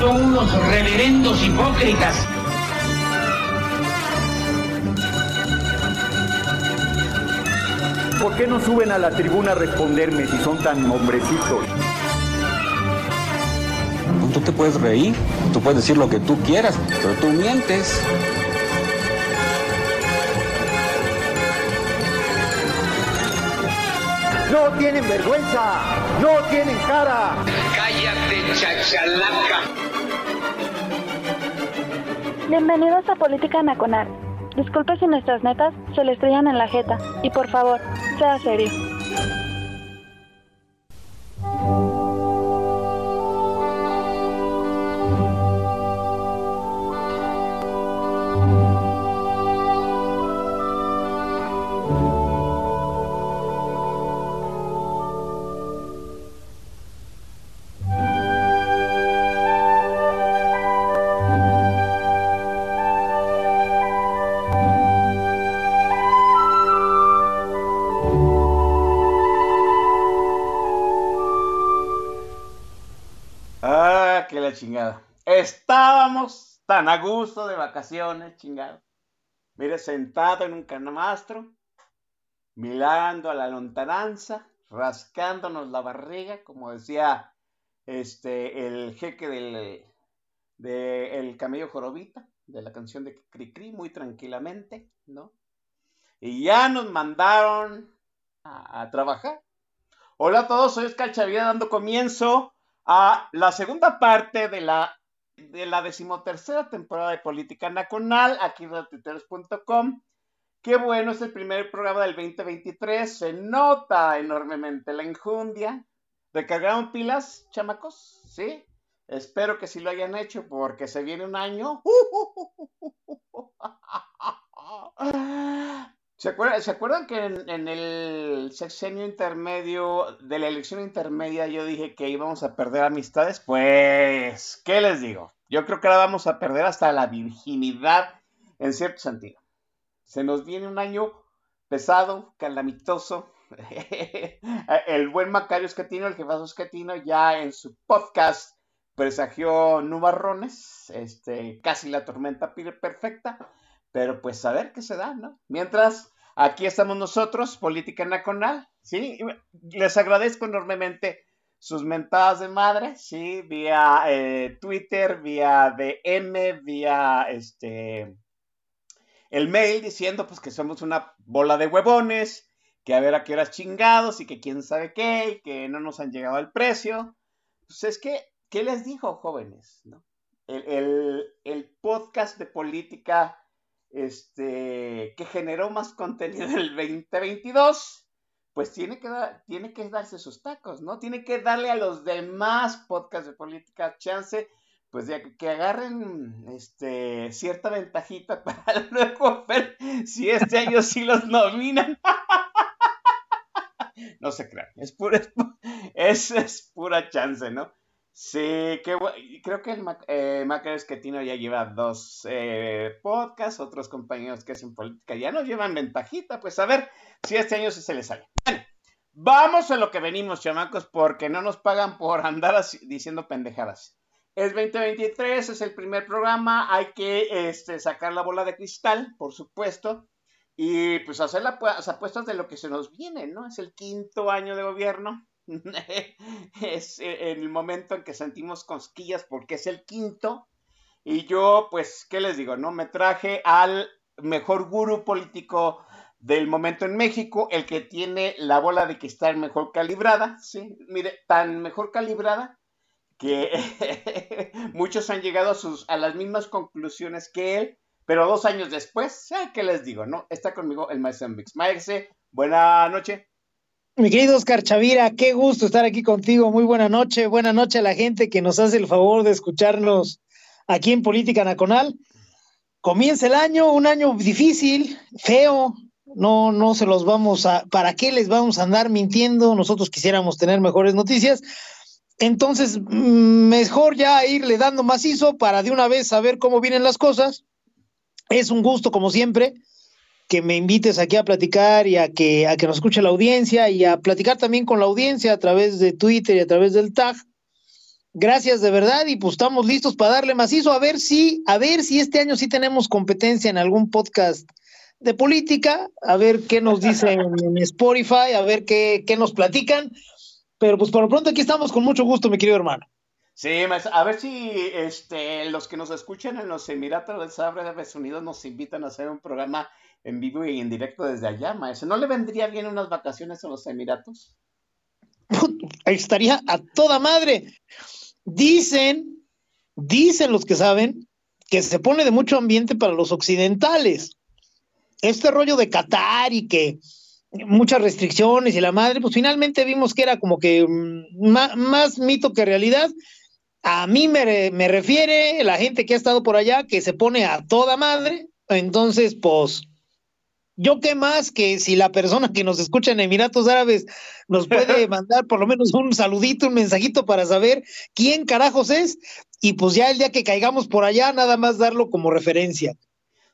Son unos reverendos hipócritas. ¿Por qué no suben a la tribuna a responderme si son tan hombrecitos? Tú te puedes reír, tú puedes decir lo que tú quieras, pero tú mientes. No tienen vergüenza, no tienen cara. Cállate, chachalaca. Bienvenidos a Política Nacional. Disculpe si nuestras netas se le estrellan en la jeta. Y por favor, sea serio. Vacaciones, chingado. Mire, sentado en un canamastro, mirando a la lontananza, rascándonos la barriga, como decía este, el jeque del de el camello jorobita, de la canción de Cricri, muy tranquilamente, ¿no? Y ya nos mandaron a, trabajar. Hola a todos, soy Oscar Chavira dando comienzo a la segunda parte de la, de la decimotercera temporada de Política Nacional, aquí en ratiteros.com. Qué bueno, es el primer programa del 2023, se nota enormemente la enjundia. ¿Recargaron pilas, chamacos? ¿Sí? Espero que sí lo hayan hecho porque se viene un año. ¿Se acuerdan, ¿Se acuerdan, que en, en, el sexenio intermedio de la elección intermedia yo dije que íbamos a perder amistades? Pues, ¿qué les digo? Yo creo que ahora vamos a perder hasta la virginidad en cierto sentido. Se nos viene un año pesado, calamitoso. el buen Macario Escatino, el jefazo Escatino, ya en su podcast presagió nubarrones, este, casi la tormenta perfecta. Pero pues a ver qué se da, ¿no? Mientras, aquí estamos nosotros, Política Nacional, ¿sí? Les agradezco enormemente sus mentadas de madre, ¿sí? Vía eh, Twitter, vía DM, vía este el mail diciendo pues que somos una bola de huevones, que a ver a qué horas chingados y que quién sabe qué, y que no nos han llegado al precio. Pues es que, ¿qué les dijo, jóvenes? ¿No? El, el, el podcast de política este, que generó más contenido en el 2022, pues tiene que, dar, tiene que darse sus tacos, ¿no? Tiene que darle a los demás podcasts de política chance, pues de que agarren este, cierta ventajita para luego ver si este año sí los nominan. no se crean, es pura, es, es pura chance, ¿no? Sí, que, creo que el eh, Macario Esquetino ya lleva dos eh, podcasts, otros compañeros que hacen política ya nos llevan ventajita, pues a ver si este año se les sale. Bueno, vamos a lo que venimos, chamacos, porque no nos pagan por andar así, diciendo pendejadas. Es 2023, es el primer programa, hay que este, sacar la bola de cristal, por supuesto, y pues hacer las apuestas de lo que se nos viene, ¿no? Es el quinto año de gobierno, es en el momento en que sentimos cosquillas porque es el quinto. Y yo, pues, ¿qué les digo? No me traje al mejor gurú político del momento en México, el que tiene la bola de cristal mejor calibrada, ¿sí? Mire, tan mejor calibrada que muchos han llegado a, sus, a las mismas conclusiones que él, pero dos años después, ¿qué les digo? No, está conmigo el maestro Mix. Maestro, buena noche. Mi querido Oscar Chavira, qué gusto estar aquí contigo. Muy buena noche. Buena noche a la gente que nos hace el favor de escucharnos aquí en Política Nacional. Comienza el año, un año difícil, feo. No, no se los vamos a. ¿Para qué les vamos a andar mintiendo? Nosotros quisiéramos tener mejores noticias. Entonces, mejor ya irle dando macizo para de una vez saber cómo vienen las cosas. Es un gusto, como siempre que me invites aquí a platicar y a que, a que nos escuche la audiencia y a platicar también con la audiencia a través de Twitter y a través del tag. Gracias de verdad y pues estamos listos para darle macizo a ver si, a ver si este año sí tenemos competencia en algún podcast de política, a ver qué nos dicen en Spotify, a ver qué, qué nos platican. Pero pues por lo pronto aquí estamos con mucho gusto, mi querido hermano. Sí, a ver si este, los que nos escuchan en los Emiratos Árabes Unidos nos invitan a hacer un programa en vivo y en directo desde allá, maestro. ¿No le vendría bien unas vacaciones a los Emiratos? Estaría a toda madre. Dicen, dicen los que saben, que se pone de mucho ambiente para los occidentales. Este rollo de Qatar y que muchas restricciones y la madre, pues finalmente vimos que era como que mm, más, mito que realidad. A mí me, me, refiere la gente que ha estado por allá que se pone a toda madre. Entonces, pues, yo qué más que si la persona que nos escucha en Emiratos Árabes nos puede mandar por lo menos un saludito, un mensajito para saber quién carajos es. Y pues ya el día que caigamos por allá, nada más darlo como referencia.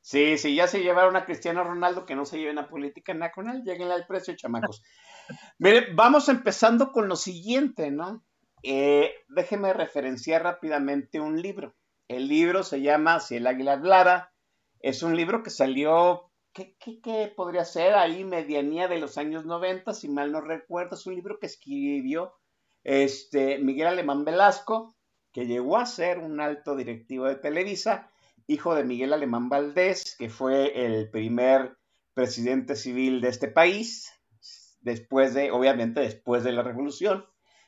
Sí, sí, ya se llevaron a Cristiano Ronaldo, que no se lleven a política nacional, lleguen al precio, chamacos. Mire, vamos empezando con lo siguiente, ¿no? Eh, déjeme referenciar rápidamente un libro. El libro se llama Si el águila hablara. Es un libro que salió, ¿qué, qué, podría ser? Ahí medianía de los años 90, si mal no recuerdo. Es un libro que escribió este, Miguel Alemán Velasco, que llegó a ser un alto directivo de Televisa hijo de Miguel Alemán Valdés, que fue el primer presidente civil de este país, después de, obviamente, después de la revolución.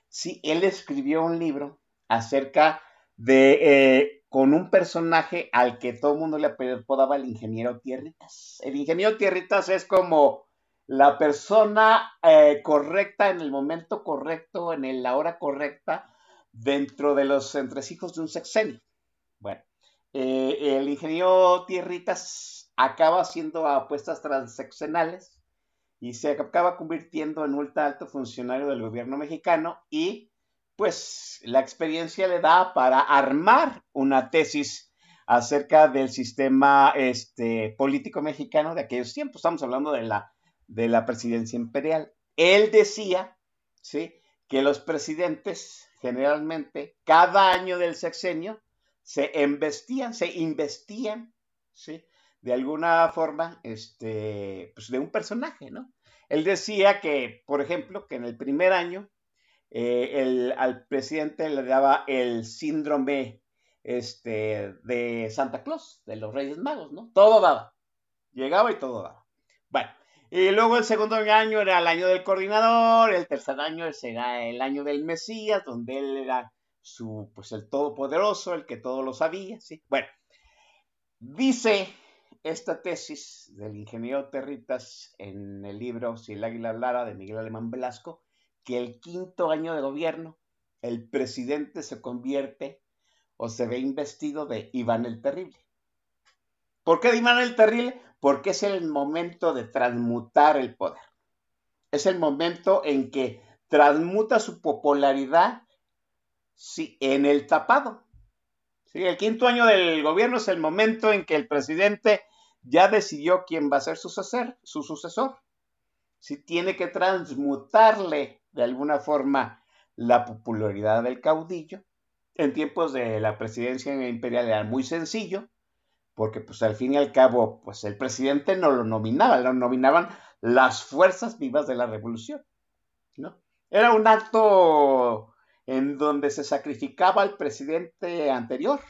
Sí, él escribió un libro acerca de, eh, con un personaje al que todo el mundo le apodaba el ingeniero Tierritas. El ingeniero Tierritas es como la persona eh, correcta en el momento correcto, en la hora correcta, dentro de los entresijos de un sexenio. Bueno, eh, el ingeniero Tierritas acaba haciendo apuestas transaccionales y se acaba convirtiendo en ultra alto funcionario del gobierno mexicano y pues la experiencia le da para armar una tesis acerca del sistema este, político mexicano de aquellos tiempos. Estamos hablando de la, de la presidencia imperial. Él decía ¿sí? que los presidentes generalmente cada año del sexenio se investían, se investían, ¿sí? De alguna forma, este, pues de un personaje, ¿no? Él decía que, por ejemplo, que en el primer año eh, al presidente le daba el síndrome este, de Santa Claus, de los Reyes Magos, ¿no? Todo daba. Llegaba y todo daba. Bueno, y luego el segundo año era el año del coordinador, el tercer año será el año del Mesías, donde él era su, pues el todopoderoso, el que todo lo sabía, ¿sí? Bueno, dice esta tesis del ingeniero Territas en el libro Si el águila hablara de Miguel Alemán Velasco, que el quinto año de gobierno, el presidente se convierte o se ve investido de Iván el Terrible. ¿Por qué de Iván el Terrible? Porque es el momento de transmutar el poder. Es el momento en que transmuta su popularidad Sí, en el tapado. Sí, el quinto año del gobierno es el momento en que el presidente ya decidió quién va a ser su sucesor. Su sucesor. Sí, tiene que transmutarle de alguna forma la popularidad del caudillo. En tiempos de la presidencia imperial era muy sencillo, porque pues al fin y al cabo, pues el presidente no lo nominaba, lo nominaban las fuerzas vivas de la revolución, ¿no? Era un acto en donde se sacrificaba al presidente anterior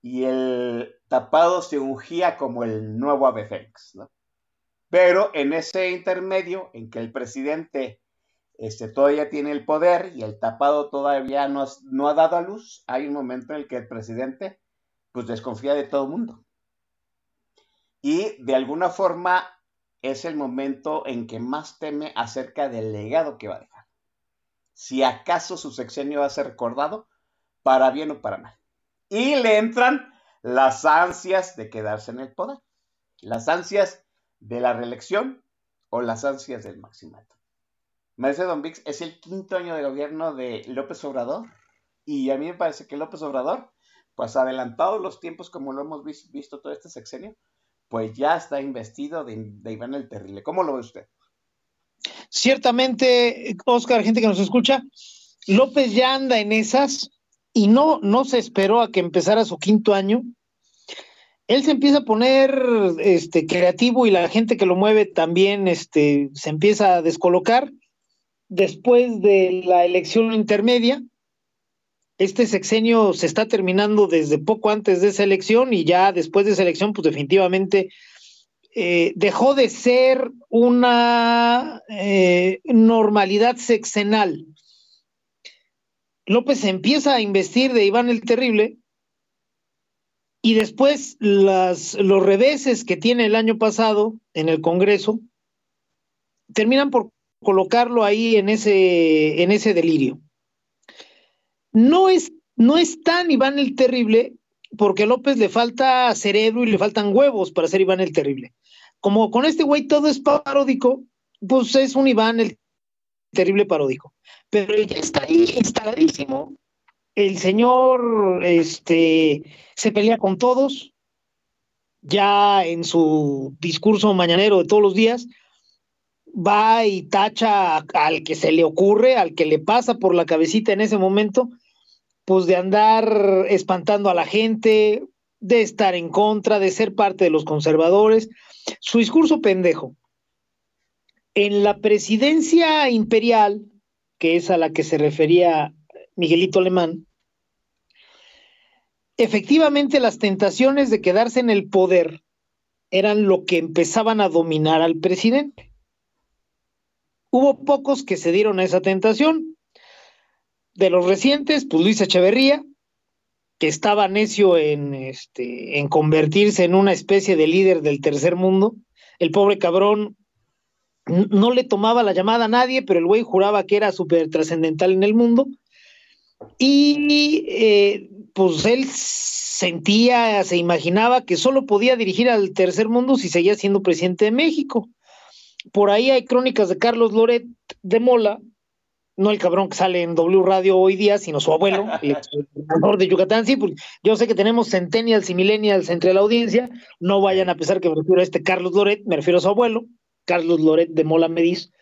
y el tapado se ungía como el nuevo ave fénix, ¿no? Pero en ese intermedio en que el presidente este, todavía tiene el poder y el tapado todavía no, no ha dado a luz, hay un momento en el que el presidente pues desconfía de todo el mundo. Y de alguna forma es el momento en que más teme acerca del legado que va a dejar si acaso su sexenio va a ser recordado, para bien o para mal. Y le entran las ansias de quedarse en el poder, las ansias de la reelección o las ansias del maximato. Mercedes Don Vix es el quinto año de gobierno de López Obrador y a mí me parece que López Obrador, pues adelantado los tiempos como lo hemos visto todo este sexenio, pues ya está investido de, de Iván el Terrible. ¿Cómo lo ve usted? Ciertamente, Oscar, gente que nos escucha, López ya anda en esas y no, no se esperó a que empezara su quinto año. Él se empieza a poner este, creativo y la gente que lo mueve también este, se empieza a descolocar. Después de la elección intermedia, este sexenio se está terminando desde poco antes de esa elección y ya después de esa elección, pues definitivamente eh, dejó de ser una eh, normalidad sexenal. López empieza a investir de Iván el Terrible y después los reveses que tiene el año pasado en el Congreso terminan por colocarlo ahí en ese, en ese delirio. No es, no es tan Iván el Terrible porque a López le falta cerebro y le faltan huevos para ser Iván el Terrible. Como con este güey todo es paródico, pues es un Iván el Terrible paródico. Pero ya está ahí instaladísimo. El señor este, se pelea con todos, ya en su discurso mañanero de todos los días, va y tacha al que se le ocurre, al que le pasa por la cabecita en ese momento, pues de andar espantando a la gente, de estar en contra, de ser parte de los conservadores. Su discurso pendejo. En la presidencia imperial, que es a la que se refería Miguelito Alemán, efectivamente las tentaciones de quedarse en el poder eran lo que empezaban a dominar al presidente. Hubo pocos que se dieron a esa tentación. De los recientes, pues Luis Echeverría, que estaba necio en, este, convertirse en una especie de líder del tercer mundo. El pobre cabrón no le tomaba la llamada a nadie, pero el güey juraba que era súper trascendental en el mundo. Y eh, pues él sentía, se imaginaba que solo podía dirigir al tercer mundo si seguía siendo presidente de México. Por ahí hay crónicas de Carlos Loret de Mola, no el cabrón que sale en W Radio hoy día, sino su abuelo, el gobernador de Yucatán. Sí, pues yo sé que tenemos centennials y millennials entre la audiencia, no vayan a pensar que me refiero a este Carlos Loret, me refiero a su abuelo, Carlos Loret de Mola Mediz,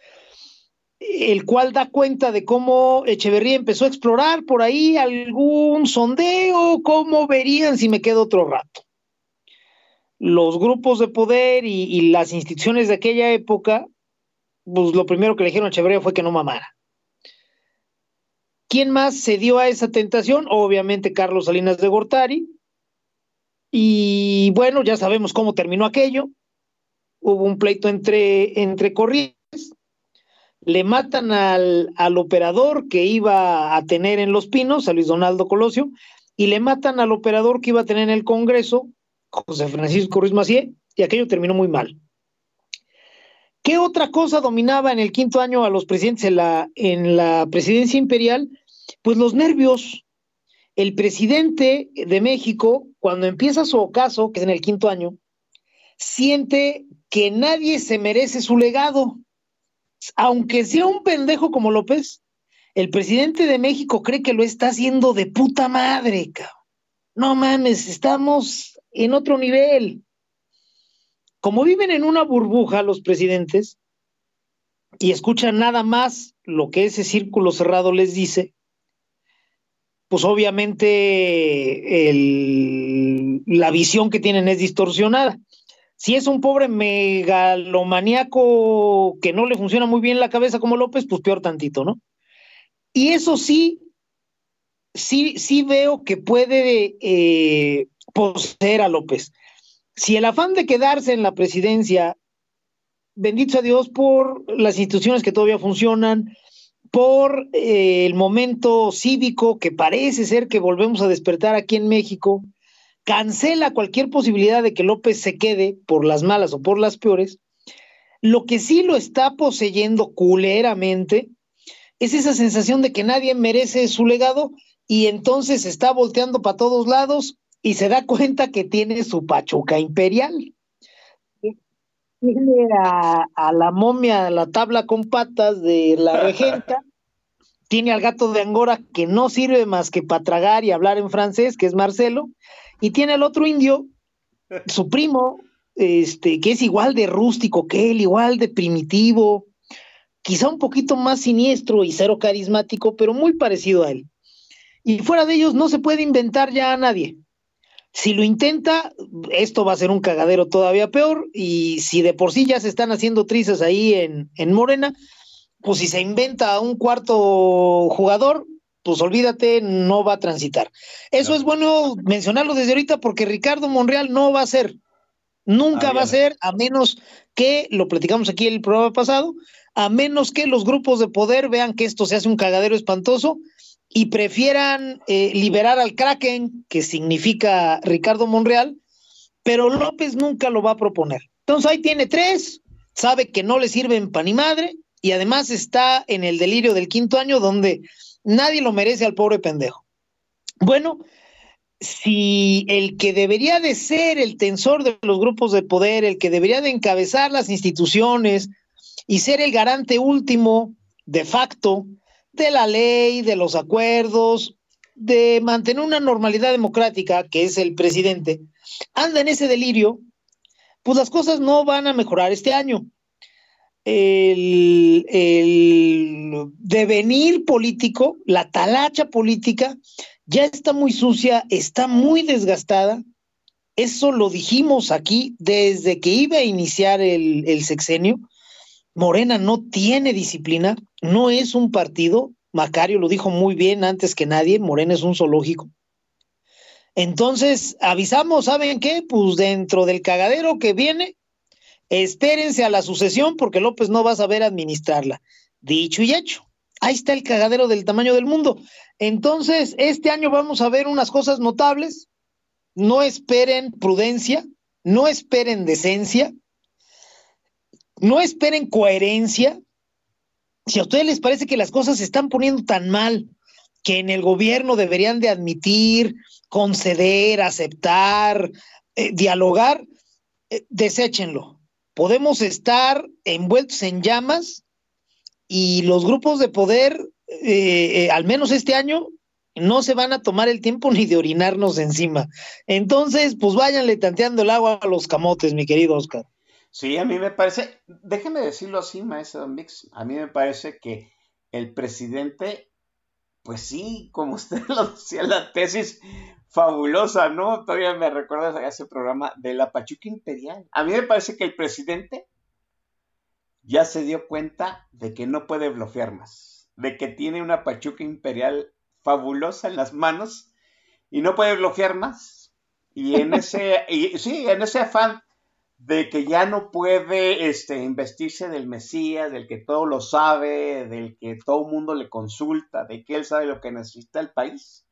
el cual da cuenta de cómo Echeverría empezó a explorar por ahí algún sondeo, cómo verían si me quedo otro rato. Los grupos de poder y, las instituciones de aquella época, pues lo primero que le dijeron a Echeverría fue que no mamara ¿Quién más se dio a esa tentación? Obviamente Carlos Salinas de Gortari. Y bueno, ya sabemos cómo terminó aquello. Hubo un pleito entre, entre corrientes. Le matan al, al operador que iba a tener en Los Pinos, a Luis Donaldo Colosio, y le matan al operador que iba a tener en el Congreso, José Francisco Ruiz Macié, y aquello terminó muy mal. ¿Qué otra cosa dominaba en el quinto año a los presidentes en la, en la presidencia imperial? Pues los nervios. El presidente de México, cuando empieza su ocaso, que es en el quinto año, siente que nadie se merece su legado. Aunque sea un pendejo como López, el presidente de México cree que lo está haciendo de puta madre, cabrón. No mames, estamos en otro nivel. Como viven en una burbuja los presidentes y escuchan nada más lo que ese círculo cerrado les dice, pues obviamente la visión que tienen es distorsionada. Si es un pobre megalomaniaco que no le funciona muy bien la cabeza como López, pues peor tantito, ¿no? Y eso sí, sí, sí veo que puede eh, poseer a López. Si el afán de quedarse en la presidencia, bendito a Dios por las instituciones que todavía funcionan, por eh, el momento cívico que parece ser que volvemos a despertar aquí en México, cancela cualquier posibilidad de que López se quede por las malas o por las peores. Lo que sí lo está poseyendo culeramente es esa sensación de que nadie merece su legado y entonces está volteando para todos lados y se da cuenta que tiene su pachuca imperial. Tiene a, a la momia, a la tabla con patas de la regenta, tiene al gato de Angora que no sirve más que para tragar y hablar en francés, que es Marcelo, y tiene al otro indio, su primo, este, que es igual de rústico que él, igual de primitivo, quizá un poquito más siniestro y cero carismático, pero muy parecido a él. Y fuera de ellos no se puede inventar ya a nadie. Si lo intenta, esto va a ser un cagadero todavía peor, y si de por sí ya se están haciendo trizas ahí en, en Morena, pues si se inventa un cuarto jugador, pues olvídate, no va a transitar. Eso es bueno mencionarlo desde ahorita porque Ricardo Monreal no va a ser, nunca va a ser, a menos que, lo platicamos aquí el programa pasado, a menos que los grupos de poder vean que esto se hace un cagadero espantoso y prefieran eh, liberar al Kraken, que significa Ricardo Monreal, pero López nunca lo va a proponer. Entonces ahí tiene tres, sabe que no le sirven pan ni madre, y además está en el delirio del quinto año donde Nadie lo merece al pobre pendejo. Bueno, si el que debería de ser el tensor de los grupos de poder, el que debería de encabezar las instituciones y ser el garante último de facto de la ley, de los acuerdos, de mantener una normalidad democrática, que es el presidente, anda en ese delirio, pues las cosas no van a mejorar este año el, devenir político, la talacha política, ya está muy sucia, está muy desgastada. Eso lo dijimos aquí desde que iba a iniciar el, sexenio. Morena no tiene disciplina, no es un partido. Macario lo dijo muy bien antes que nadie, Morena es un zoológico. Entonces, avisamos, ¿saben qué? Pues dentro del cagadero que viene, Espérense a la sucesión porque López no va a saber administrarla. Dicho y hecho. Ahí está el cagadero del tamaño del mundo. Entonces, este año vamos a ver unas cosas notables. No esperen prudencia, no esperen decencia, no esperen coherencia. Si a ustedes les parece que las cosas se están poniendo tan mal que en el gobierno deberían de admitir, conceder, aceptar, eh, dialogar, eh, deséchenlo podemos estar envueltos en llamas y los grupos de poder, eh, al menos este año, no se van a tomar el tiempo ni de orinarnos encima. Entonces, pues váyanle tanteando el agua a los camotes, mi querido Oscar. Sí, a mí me parece, déjeme decirlo así, maestro Don Mix, a mí me parece que el presidente, pues sí, como usted lo decía en la tesis, fabulosa, ¿no? Todavía me recuerdas a ese programa de la Pachuca Imperial. A mí me parece que el presidente ya se dio cuenta de que no puede bloquear más, de que tiene una Pachuca Imperial fabulosa en las manos y no puede bloquear más. Y en ese, y, sí, en ese afán de que ya no puede este, investirse del Mesías, del que todo lo sabe, del que todo mundo le consulta, de que él sabe lo que necesita el país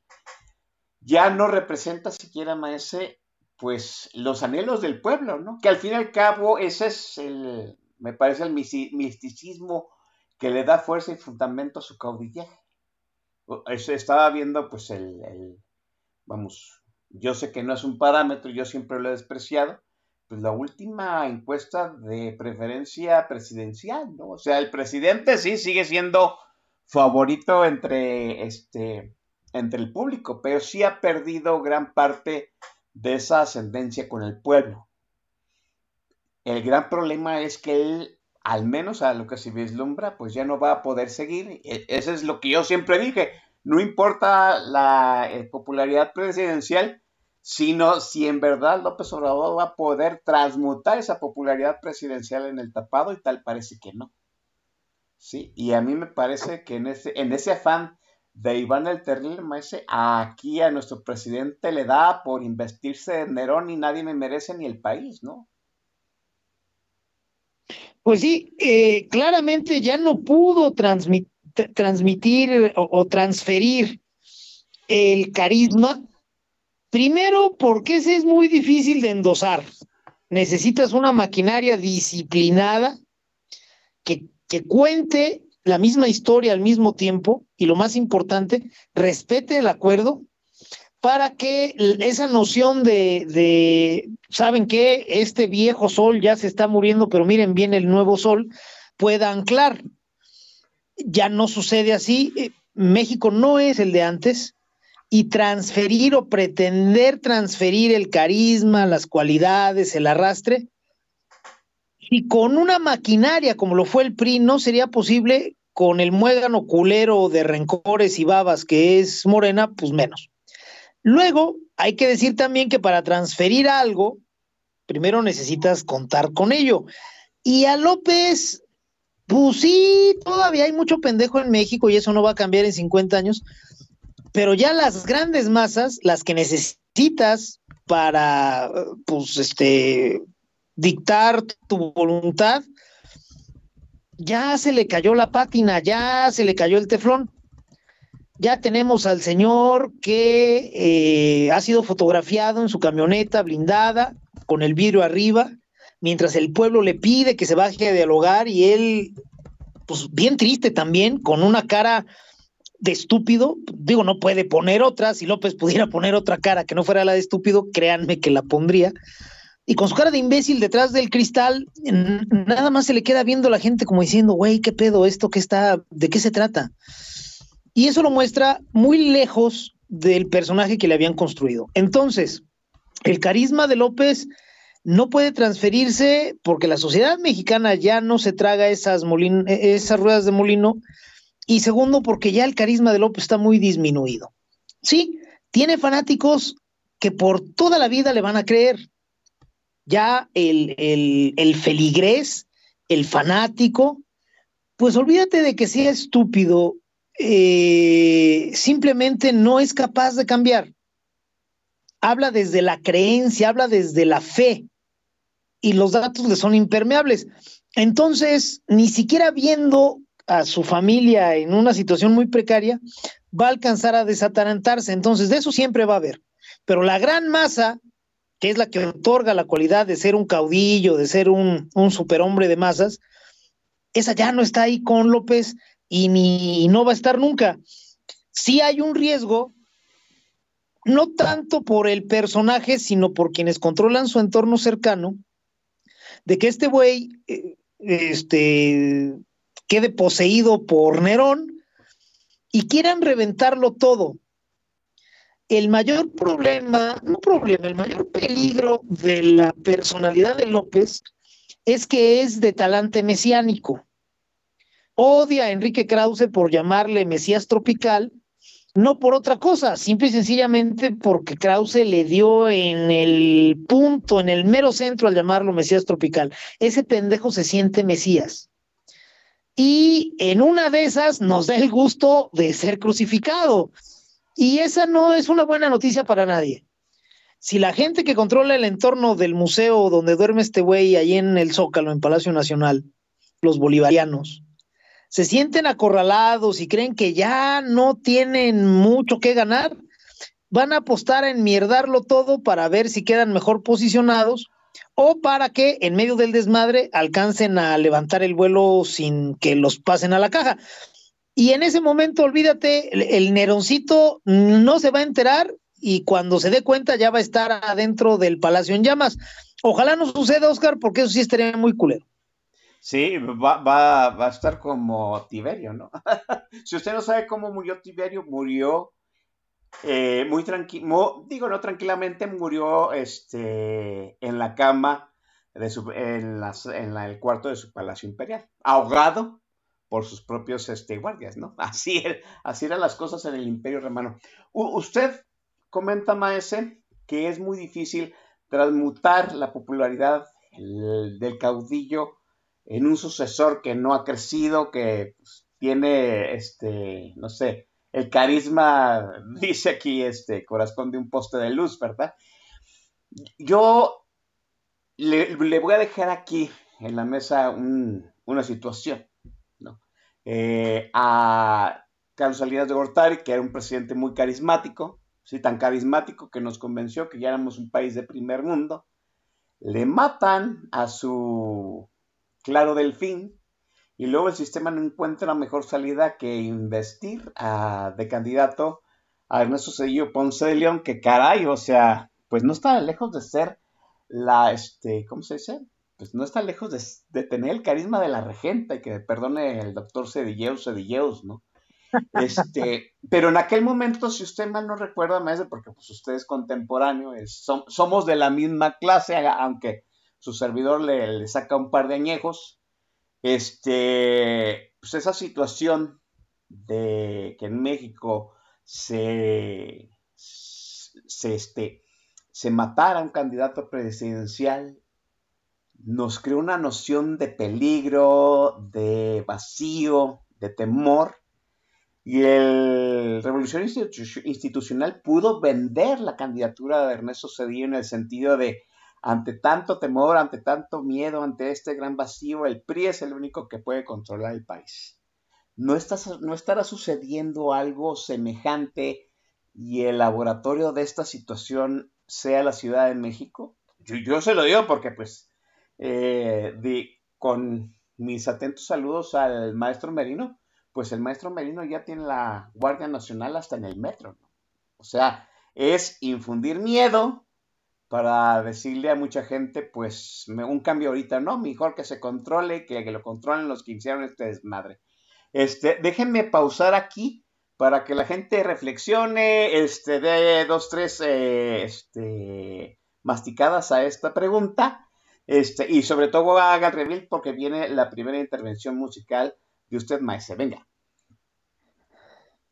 ya no representa siquiera, maese, pues los anhelos del pueblo, ¿no? Que al fin y al cabo ese es el, me parece el misticismo que le da fuerza y fundamento a su caudillaje. Estaba viendo pues el, el, vamos, yo sé que no es un parámetro, yo siempre lo he despreciado, pues la última encuesta de preferencia presidencial, ¿no? O sea, el presidente sí sigue siendo favorito entre este entre el público, pero sí ha perdido gran parte de esa ascendencia con el pueblo. El gran problema es que él, al menos a lo que se vislumbra, pues ya no va a poder seguir. E, Eso es lo que yo siempre dije. No importa la eh, popularidad presidencial, sino si en verdad López Obrador va a poder transmutar esa popularidad presidencial en el tapado y tal parece que no. Sí, y a mí me parece que en ese, en ese afán de Iván el Terrible, dice, aquí a nuestro presidente le da por investirse de Nerón y nadie me merece ni el país, ¿no? Pues sí, eh, claramente ya no pudo transmitir o, transferir el carisma. Primero, porque ese es muy difícil de endosar. Necesitas una maquinaria disciplinada que, cuente la misma historia al mismo tiempo y lo más importante, respete el acuerdo para que esa noción de, de, ¿saben qué? Este viejo sol ya se está muriendo, pero miren bien el nuevo sol, pueda anclar. Ya no sucede así. Eh, México no es el de antes y transferir o pretender transferir el carisma, las cualidades, el arrastre, si con una maquinaria como lo fue el PRI no sería posible, con el muégano culero de rencores y babas que es Morena, pues menos. Luego, hay que decir también que para transferir algo, primero necesitas contar con ello. Y a López, pues sí, todavía hay mucho pendejo en México y eso no va a cambiar en 50 años, pero ya las grandes masas, las que necesitas para, pues, este, dictar tu voluntad, ya se le cayó la pátina, ya se le cayó el teflón. Ya tenemos al señor que eh, ha sido fotografiado en su camioneta blindada con el vidrio arriba, mientras el pueblo le pide que se baje a dialogar y él, pues bien triste también, con una cara de estúpido, digo, no puede poner otra, si López pudiera poner otra cara que no fuera la de estúpido, créanme que la pondría, y con su cara de imbécil detrás del cristal, nada más se le queda viendo la gente como diciendo, güey, ¿qué pedo esto? ¿Qué está? ¿De qué se trata? Y eso lo muestra muy lejos del personaje que le habían construido. Entonces, el carisma de López no puede transferirse porque la sociedad mexicana ya no se traga esas, esas ruedas de molino. Y segundo, porque ya el carisma de López está muy disminuido. Sí, tiene fanáticos que por toda la vida le van a creer, ya el, el, feligrés, el fanático, pues olvídate de que sea estúpido, eh, simplemente no es capaz de cambiar. Habla desde la creencia, habla desde la fe, y los datos le son impermeables. Entonces, ni siquiera viendo a su familia en una situación muy precaria, va a alcanzar a desatarantarse. Entonces, de eso siempre va a haber. Pero la gran masa que es la que otorga la cualidad de ser un caudillo, de ser un, un superhombre de masas, esa ya no está ahí con López y ni no va a estar nunca. Sí hay un riesgo, no tanto por el personaje, sino por quienes controlan su entorno cercano, de que este güey eh, este, quede poseído por Nerón y quieran reventarlo todo el mayor problema, no problema, el mayor peligro de la personalidad de López es que es de talante mesiánico. Odia a Enrique Krause por llamarle Mesías tropical, no por otra cosa, simple y sencillamente porque Krause le dio en el punto, en el mero centro al llamarlo Mesías tropical. Ese pendejo se siente Mesías. Y en una de esas nos da el gusto de ser crucificado. Y esa no es una buena noticia para nadie. Si la gente que controla el entorno del museo donde duerme este güey ahí en el Zócalo, en Palacio Nacional, los bolivarianos, se sienten acorralados y creen que ya no tienen mucho que ganar, van a apostar a enmierdarlo todo para ver si quedan mejor posicionados o para que en medio del desmadre alcancen a levantar el vuelo sin que los pasen a la caja. Y en ese momento, olvídate, el, Neroncito no se va a enterar y cuando se dé cuenta ya va a estar adentro del Palacio en llamas. Ojalá no suceda, Oscar, porque eso sí estaría muy culero. Sí, va, va, va a estar como Tiberio, ¿no? si usted no sabe cómo murió Tiberio, murió eh, muy tranquilo, digo no tranquilamente, murió este, en la cama de su, en, en el cuarto de su palacio imperial, ahogado por sus propios este, guardias, ¿no? Así, así eran las cosas en el Imperio Romano. usted comenta, Maese, que es muy difícil transmutar la popularidad del caudillo en un sucesor que no ha crecido, que pues, tiene, este, no sé, el carisma, dice aquí, este, corazón de un poste de luz, ¿verdad? Yo le, voy a dejar aquí en la mesa una situación. Eh, a Carlos Salinas de Gortari, que era un presidente muy carismático, sí, tan carismático que nos convenció que ya éramos un país de primer mundo. Le matan a su claro delfín y luego el sistema no encuentra mejor salida que investir de candidato a Ernesto Cedillo Ponce de León, que caray, o sea, pues no está lejos de ser la, este, ¿cómo se dice? pues no está lejos de, tener el carisma de la regenta, y que perdone el doctor Cedilleus, Cedilleus, ¿no? Este, pero en aquel momento, si usted mal no recuerda, maestro, porque pues usted es contemporáneo, somos de la misma clase, aunque su servidor le, le saca un par de añejos. Este, pues esa situación de que en México se, se, este, se matara un candidato presidencial nos creó una noción de peligro, de vacío, de temor, y el Revolución Institucional pudo vender la candidatura de Ernesto Cedillo en el sentido de, ante tanto temor, ante tanto miedo, ante este gran vacío, el PRI es el único que puede controlar el país. No, estará sucediendo algo semejante y el laboratorio de esta situación sea la Ciudad de México. Yo, se lo digo porque pues eh, con mis atentos saludos al maestro Merino, pues el maestro Merino ya tiene la Guardia Nacional hasta en el metro. O sea, es infundir miedo para decirle a mucha gente, pues un cambio ahorita, no, mejor que se controle, que, que lo controlen los que hicieron este desmadre. Este, déjenme pausar aquí para que la gente reflexione, este, dé dos, tres eh, este, masticadas a esta pregunta este, y sobre todo haga el reveal porque viene la primera intervención musical de usted, Maese. Venga.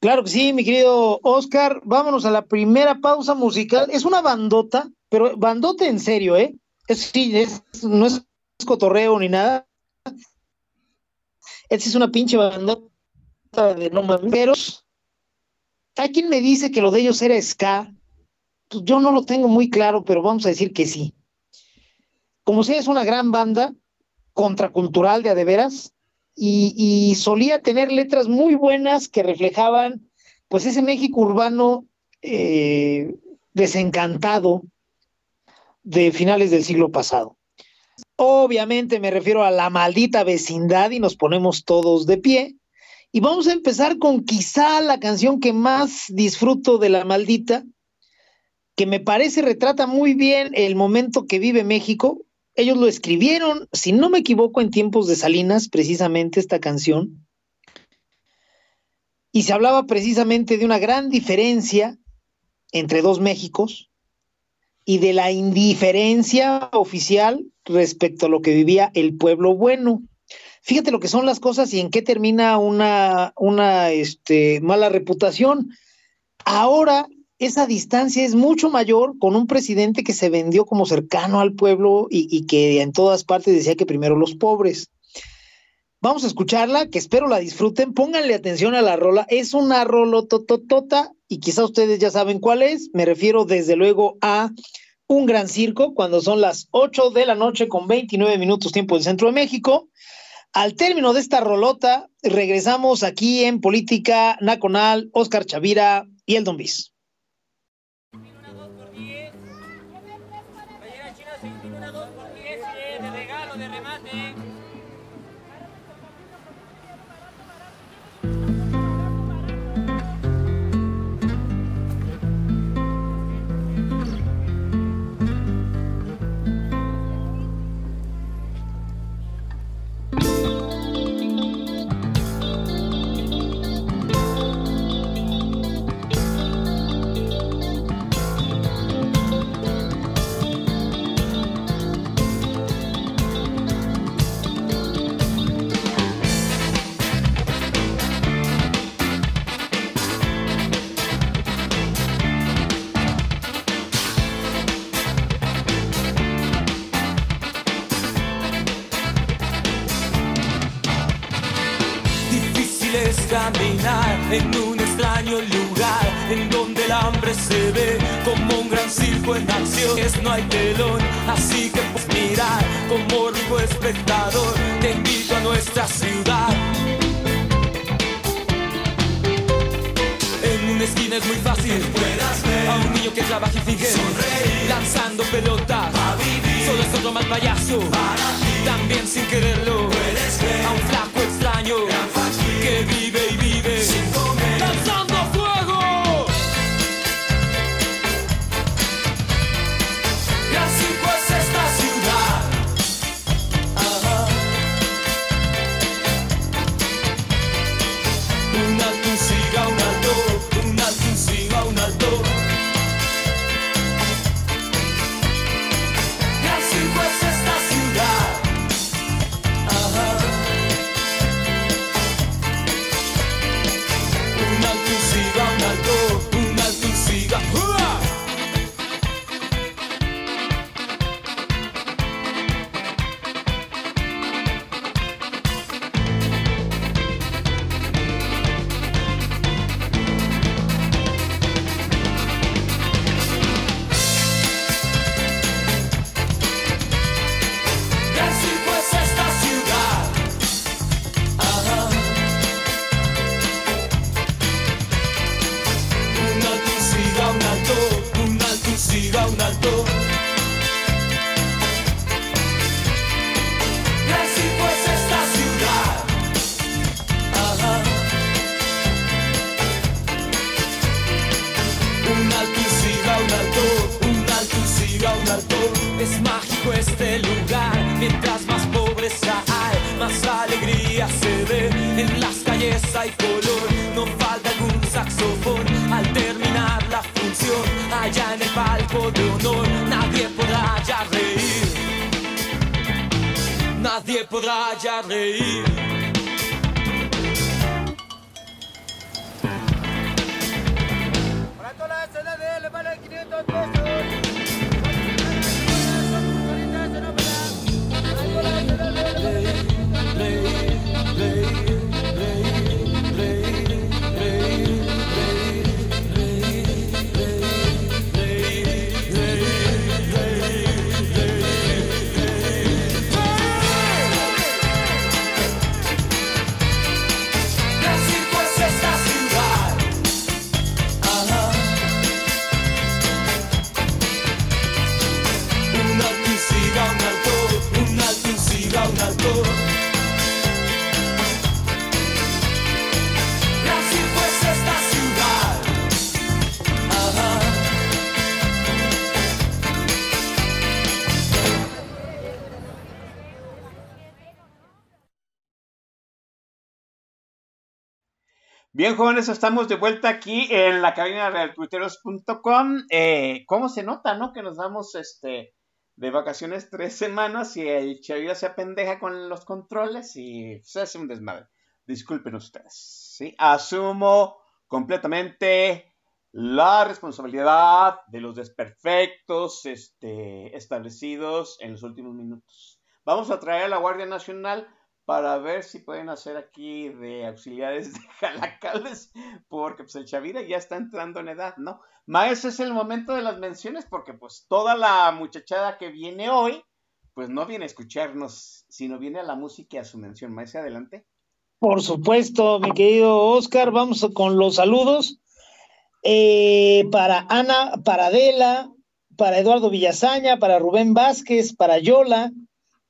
Claro que sí, mi querido Oscar. Vámonos a la primera pausa musical. Es una bandota, pero bandota en serio, ¿eh? Es, sí, es, no es cotorreo ni nada. Esta es una pinche bandota de no mameros. Hay quien me dice que lo de ellos era ska. Pues yo no lo tengo muy claro, pero vamos a decir que sí como sea, es una gran banda contracultural de adeveras y, y solía tener letras muy buenas que reflejaban pues ese México urbano eh, desencantado de finales del siglo pasado. Obviamente me refiero a la maldita vecindad y nos ponemos todos de pie. Y vamos a empezar con quizá la canción que más disfruto de la maldita, que me parece retrata muy bien el momento que vive México, ellos lo escribieron, si no me equivoco, en tiempos de Salinas, precisamente esta canción. Y se hablaba precisamente de una gran diferencia entre dos Méxicos y de la indiferencia oficial respecto a lo que vivía el pueblo bueno. Fíjate lo que son las cosas y en qué termina una, una este, mala reputación. Ahora esa distancia es mucho mayor con un presidente que se vendió como cercano al pueblo y, que en todas partes decía que primero los pobres. Vamos a escucharla, que espero la disfruten. Pónganle atención a la rola. Es una rolotototota y quizá ustedes ya saben cuál es. Me refiero desde luego a Un Gran Circo, cuando son las 8 de la noche con 29 minutos tiempo del Centro de México. Al término de esta rolota, regresamos aquí en Política Nacional, Oscar Chavira y el Don. En un extraño lugar en donde el hambre se ve como un gran circo en acción. Es, no hay telón, así que pues mirar como rico espectador. Te invito a nuestra ciudad. En una esquina es muy fácil puedas ver a un niño que trabaja y finge lanzando pelotas. Solo es otro mal payaso. También sin quererlo. a un flaco extraño que vive y Nadie podrá ya reír. Bien, jóvenes, estamos de vuelta aquí en la cabina de realtuiteros.com. Eh, ¿Cómo se nota, no? Que nos damos este de vacaciones tres semanas y el Chavira se apendeja con los controles y se hace un desmadre. Disculpen ustedes, ¿sí? Asumo completamente la responsabilidad de los desperfectos este, establecidos en los últimos minutos. Vamos a traer a la Guardia Nacional para ver si pueden hacer aquí de auxiliares de jalacales, porque pues el Chavira ya está entrando en edad, ¿no? Maes, es el momento de las menciones, porque pues toda la muchachada que viene hoy, pues no viene a escucharnos, sino viene a la música y a su mención. Maes, adelante. Por supuesto, mi querido Oscar, vamos con los saludos. Eh, para Ana Paradela, para Eduardo Villazaña, para Rubén Vázquez, para Yola,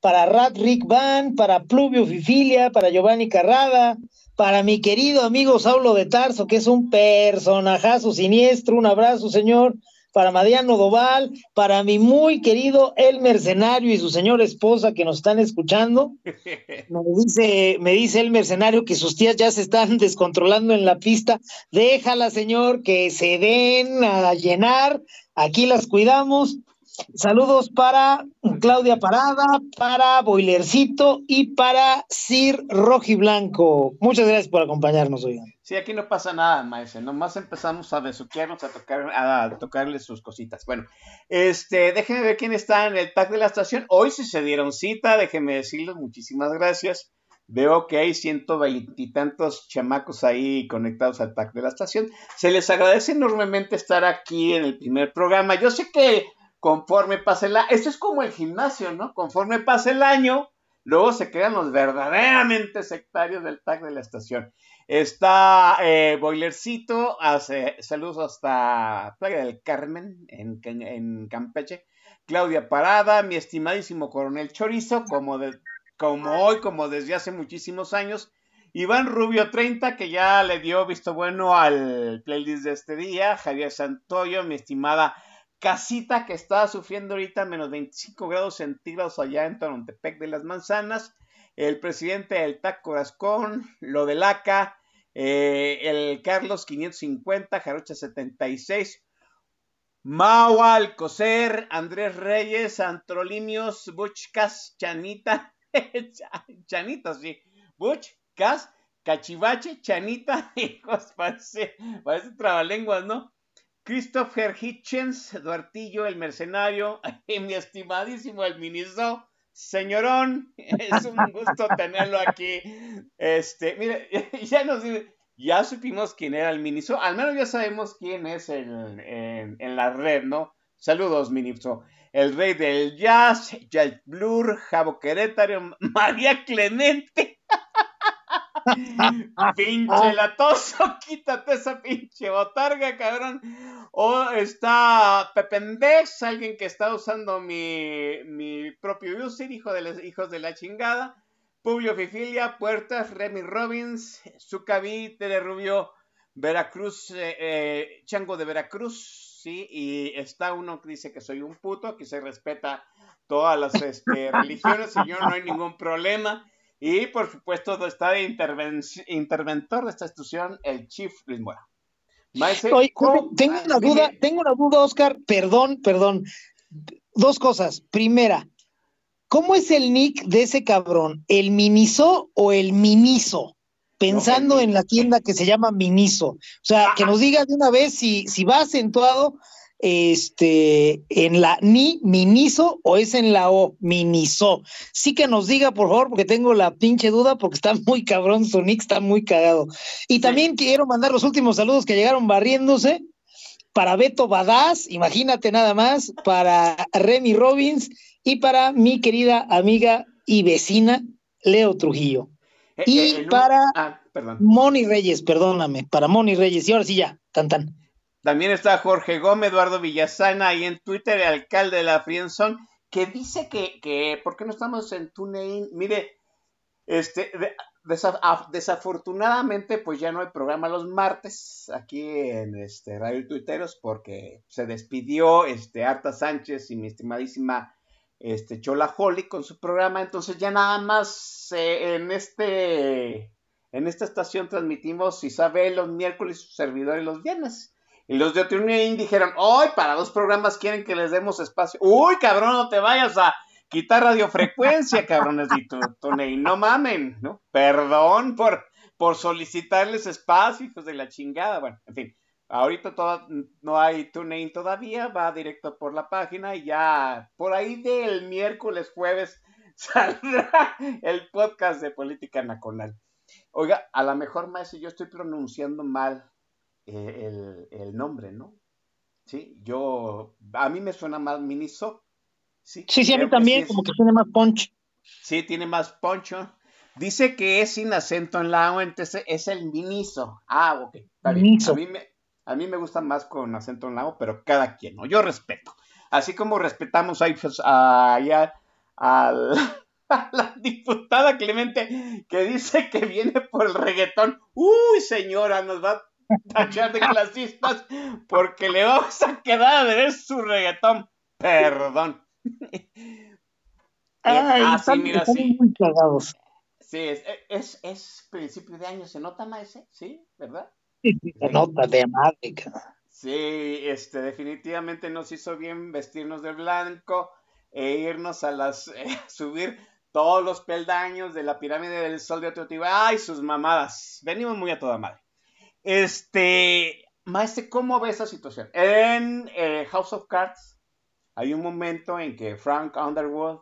para Rat Rick Van, para Pluvio Fifilia, para Giovanni Carrada, para mi querido amigo Saulo de Tarso, que es un personajazo siniestro, un abrazo, señor, para Mariano Doval, para mi muy querido El Mercenario y su señora esposa que nos están escuchando. Me dice, me dice el mercenario que sus tías ya se están descontrolando en la pista. Déjala, señor, que se den a llenar. Aquí las cuidamos. Saludos para Claudia Parada, para Boilercito y para Sir Rojiblanco. Muchas gracias por acompañarnos hoy. Sí, aquí no pasa nada, maese. Nomás empezamos a besuquearnos, a tocar, a tocarle sus cositas. Bueno, este, déjenme ver quién está en el tag de la estación. Hoy sí se dieron cita, déjenme decirles, muchísimas gracias. Veo que hay ciento veintitantos chamacos ahí conectados al tag de la estación. Se les agradece enormemente estar aquí en el primer programa. Yo sé que conforme pase el año, esto es como el gimnasio, ¿no? Conforme pase el año, luego se quedan los verdaderamente sectarios del tag de la estación. Está eh, Boilercito, hace, saludos hasta Playa del Carmen, en, en Campeche. Claudia Parada, mi estimadísimo coronel Chorizo, como, de, como hoy, como desde hace muchísimos años. Iván Rubio 30, que ya le dio visto bueno al playlist de este día. Javier Santoyo, mi estimada casita que está sufriendo ahorita menos 25 grados centígrados allá en Torontepec de las Manzanas. El presidente del TAC Corazcón, lo del ACA, eh, el Carlos 550, Jarocha 76, Mau Alcocer, Andrés Reyes, Antrolimios, Buchcas, Chanita, Chanita, sí, Buchcas, Cachivache, Chanita, hijos, parece, parece trabalenguas, ¿no? Christopher Hitchens, Duartillo, el mercenario, y mi estimadísimo el ministro, señorón, es un gusto tenerlo aquí. Este, mire, ya nos ya supimos quién era el ministro, al menos ya sabemos quién es el, en, la red, ¿no? Saludos, ministro. El rey del jazz, Jack Blur, Javo Querétaro, María Clemente. Pinche latoso, quítate esa pinche botarga, cabrón. O está Pependex, alguien que está usando mi, mi propio user, hijo de los hijos de la chingada. Publio Fifilia, Puertas, Remy Robbins, Zucaví, Tere Rubio, Veracruz, eh, eh, Chango de Veracruz, sí, y está uno que dice que soy un puto, que se respeta todas las este, religiones, señor, no hay ningún problema. Y por supuesto está de interventor de esta institución el Chief Luis Mora. Oye, tengo una duda, tengo una duda, Oscar, perdón, perdón. Dos cosas. Primera, ¿cómo es el nick de ese cabrón? ¿El Miniso o el Miniso? Pensando en la tienda que se llama Miniso. O sea, que nos diga de una vez si, si va acentuado este, en la ni miniso o es en la o miniso. Sí que nos diga, por favor, porque tengo la pinche duda, porque está muy cabrón, su nick está muy cagado. Y también quiero mandar los últimos saludos que llegaron barriéndose para Beto Badaz, imagínate nada más, para Remy Robbins y para mi querida amiga y vecina Leo Trujillo. Eh, y eh, para ah, Moni Reyes, perdóname, para Moni Reyes. Y ahora sí ya, tan tan. También está Jorge Gómez, Eduardo Villasana ahí en Twitter, el alcalde de la Friendzone, que dice que, que ¿por qué no estamos en TuneIn? Mire, este, desafortunadamente, pues ya no hay programa los martes aquí en este Radio Tuiteros porque se despidió este Arta Sánchez y mi estimadísima este Chola Holly con su programa, entonces ya nada más eh, en este en esta estación transmitimos Isabel los miércoles y su servidor los viernes. Y los de TuneIn dijeron, hoy para dos programas quieren que les demos espacio. Uy, cabrón, no te vayas a quitar radiofrecuencia, cabrones de TuneIn. No mamen, ¿no? Perdón por, por solicitarles espacio, hijos de la chingada. Bueno, en fin. Ahorita no hay TuneIn todavía, va directo por la página y ya por ahí del miércoles, jueves saldrá el podcast de Política Nacional. Oiga, a lo mejor, maestro, yo estoy pronunciando mal eh, el, nombre, ¿no? Sí, yo, a mí me suena más Miniso. Sí, sí, a mí también, como que tiene más punch. Sí, tiene más poncho. Dice que es sin acento en la O, entonces es el Miniso. Ah, ok, A mí, me, a mí me gusta más con acento en la O, pero cada quien, ¿no? Yo respeto. Así como respetamos ahí, pues, a, a la diputada Clemente que dice que viene por el reggaetón. Uy, señora, nos va tachar de clasistas porque le vamos a quedar a ver su reggaetón. Perdón. Ay, ah, sí, mira, sí. muy cagados. Sí, es, es, es, principio de año, ¿se nota más ¿Sí? ¿Verdad? Sí, se nota de madre, Sí, este, definitivamente nos hizo bien vestirnos de blanco e irnos a las, eh, subir todos los peldaños de la pirámide del sol de Teotihuacán. ¡Ay, sus mamadas! Venimos muy a toda madre. Este, maestre, ¿cómo ve esa situación? En eh, House of Cards hay un momento en que Frank Underwood,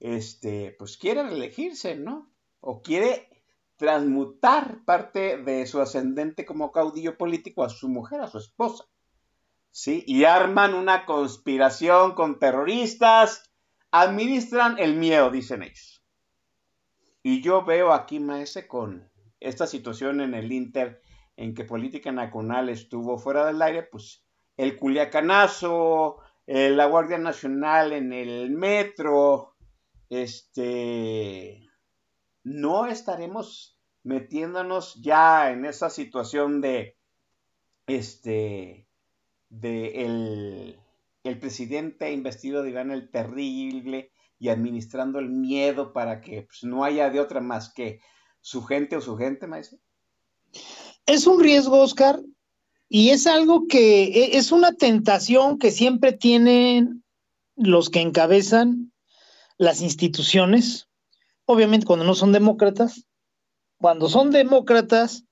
este, pues quiere reelegirse, ¿no? O quiere transmutar parte de su ascendente como caudillo político a su mujer, a su esposa. ¿Sí? Y arman una conspiración con terroristas, administran el miedo, dicen ellos. Y yo veo aquí, maese, con esta situación en el Inter en que Política Nacional estuvo fuera del aire, pues el Culiacanazo, la Guardia Nacional en el metro, este, no estaremos metiéndonos ya en esa situación de, este, de el, el presidente investido de Iván el Terrible y administrando el miedo para que pues, no haya de otra más que su gente o su gente, maestro es un riesgo, Oscar, y es algo que e, es una tentación que siempre tienen los que encabezan las instituciones, obviamente cuando no son demócratas, cuando son demócratas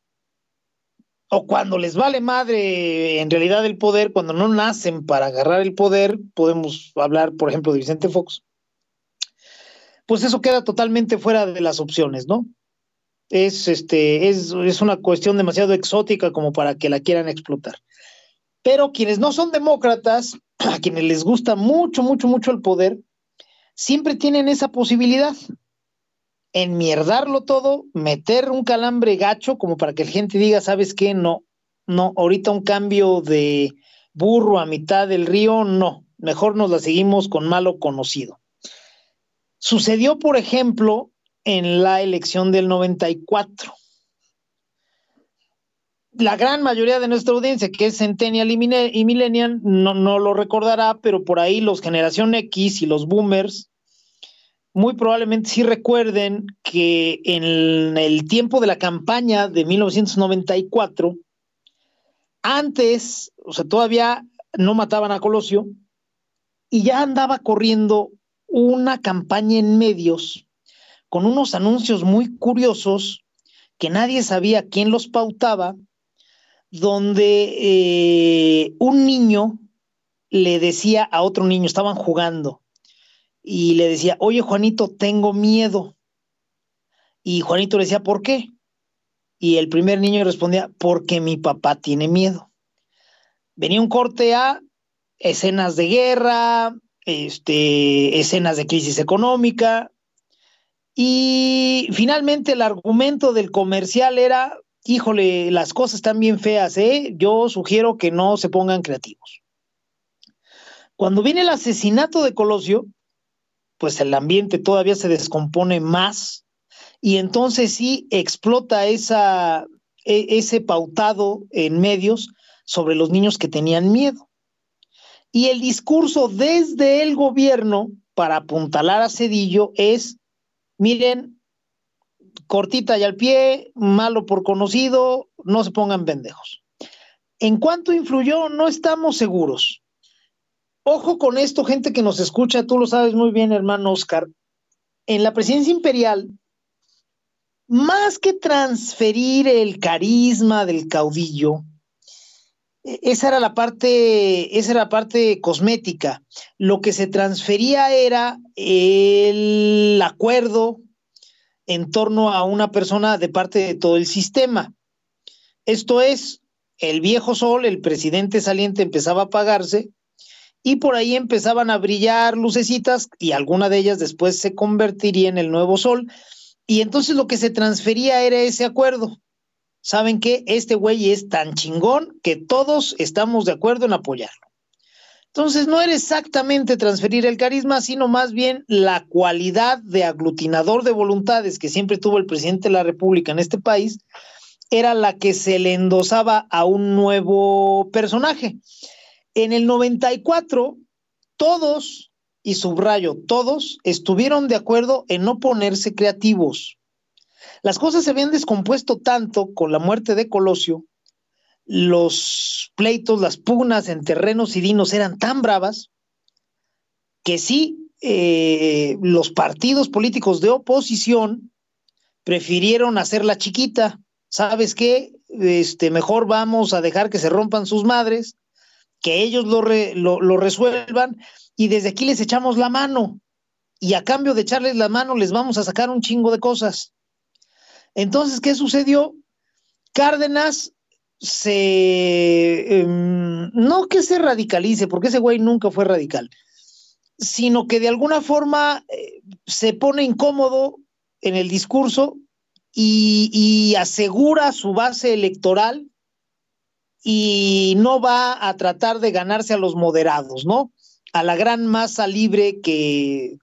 o cuando les vale madre en realidad el poder, cuando no nacen para agarrar el poder, podemos hablar, por ejemplo, de Vicente Fox, pues eso queda totalmente fuera de las opciones, ¿no? Es, este, es, es una cuestión demasiado exótica como para que la quieran explotar. Pero quienes no son demócratas, a quienes les gusta mucho, mucho, mucho el poder, siempre tienen esa posibilidad. Enmierdarlo todo, meter un calambre gacho como para que la gente diga, ¿sabes qué? No, no, ahorita un cambio de burro a mitad del río, no, mejor nos la seguimos con malo conocido. Sucedió, por ejemplo, en la elección del 94. La gran mayoría de nuestra audiencia, que es Centennial y Millennial, no, no lo recordará, pero por ahí los Generación X y los Boomers, muy probablemente sí recuerden que en el tiempo de la campaña de 1994, antes, o sea, todavía no mataban a Colosio y ya andaba corriendo una campaña en medios con unos anuncios muy curiosos que nadie sabía quién los pautaba, donde eh, un niño le decía a otro niño, estaban jugando, y le decía, oye Juanito, tengo miedo. Y Juanito le decía, ¿por qué? Y el primer niño respondía, porque mi papá tiene miedo. Venía un corte a escenas de guerra, este, escenas de crisis económica, y finalmente el argumento del comercial era, híjole, las cosas están bien feas, ¿eh? Yo sugiero que no se pongan creativos. Cuando viene el asesinato de Colosio, pues el ambiente todavía se descompone más y entonces sí explota esa, e, ese pautado en medios sobre los niños que tenían miedo. Y el discurso desde el gobierno para apuntalar a Cedillo es, miren, cortita y al pie, malo por conocido, no se pongan pendejos. ¿En cuánto influyó? No estamos seguros. Ojo con esto, gente que nos escucha, tú lo sabes muy bien, hermano Oscar. En la presidencia imperial, más que transferir el carisma del caudillo, esa era la parte, esa era la parte cosmética. Lo que se transfería era el acuerdo en torno a una persona de parte de todo el sistema. Esto es, el viejo sol, el presidente saliente empezaba a apagarse y por ahí empezaban a brillar lucecitas y alguna de ellas después se convertiría en el nuevo sol. Y entonces lo que se transfería era ese acuerdo. ¿Saben qué? Este güey es tan chingón que todos estamos de acuerdo en apoyarlo. Entonces no era exactamente transferir el carisma, sino más bien la cualidad de aglutinador de voluntades que siempre tuvo el presidente de la República en este país, era la que se le endosaba a un nuevo personaje. En el 94, todos, y subrayo, todos estuvieron de acuerdo en no ponerse creativos. Las cosas se habían descompuesto tanto con la muerte de Colosio, los pleitos, las pugnas en terrenos y dinos eran tan bravas que sí, eh, los partidos políticos de oposición prefirieron hacerla chiquita. ¿Sabes qué? Este, mejor vamos a dejar que se rompan sus madres que ellos lo, lo, resuelvan y desde aquí les echamos la mano y a cambio de echarles la mano les vamos a sacar un chingo de cosas. Entonces, ¿qué sucedió? Cárdenas se, em, no que se radicalice, porque ese güey nunca fue radical, sino que de alguna forma eh, se pone incómodo en el discurso y, asegura su base electoral y no va a tratar de ganarse a los moderados, ¿no? A la gran masa libre que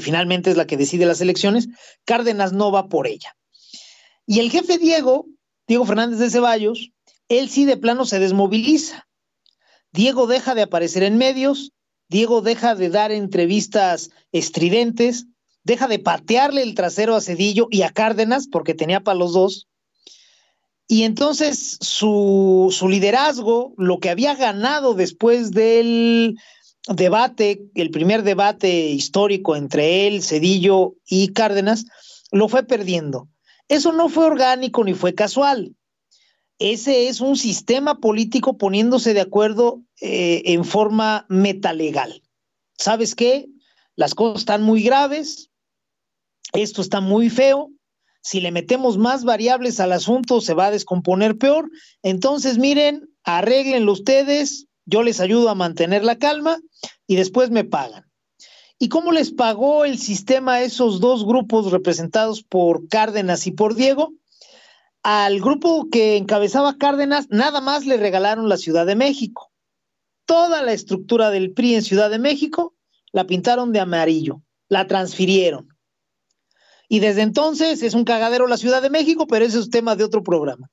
finalmente es la que decide las elecciones, Cárdenas no va por ella. Y el jefe Diego, Diego Fernández de Ceballos, él sí de plano se desmoviliza. Diego deja de aparecer en medios, Diego deja de dar entrevistas estridentes, deja de patearle el trasero a Cedillo y a Cárdenas, porque tenía para los dos, y entonces su, liderazgo, lo que había ganado después del debate, el primer debate histórico entre él, Cedillo y Cárdenas, lo fue perdiendo. Eso no fue orgánico ni fue casual. Ese es un sistema político poniéndose de acuerdo eh, en forma metalegal. ¿Sabes qué? Las cosas están muy graves, esto está muy feo, si le metemos más variables al asunto se va a descomponer peor. Entonces, miren, arréglenlo ustedes, yo les ayudo a mantener la calma y después me pagan. ¿Y cómo les pagó el sistema a esos dos grupos representados por Cárdenas y por Diego? Al grupo que encabezaba Cárdenas, nada más le regalaron la Ciudad de México. Toda la estructura del PRI en Ciudad de México la pintaron de amarillo, la transfirieron. Y desde entonces es un cagadero la Ciudad de México, pero ese es tema de otro programa.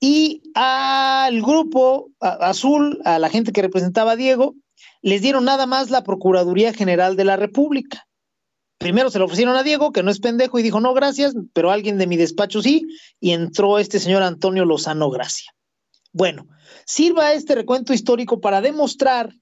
Y al grupo azul, a la gente que representaba a Diego, les dieron nada más la Procuraduría General de la República. primero se lo ofrecieron a Diego, que no es pendejo, y dijo, no, gracias, pero alguien de mi despacho sí, y entró este señor Antonio Lozano Gracia. Bueno, sirva este recuento histórico para demostrar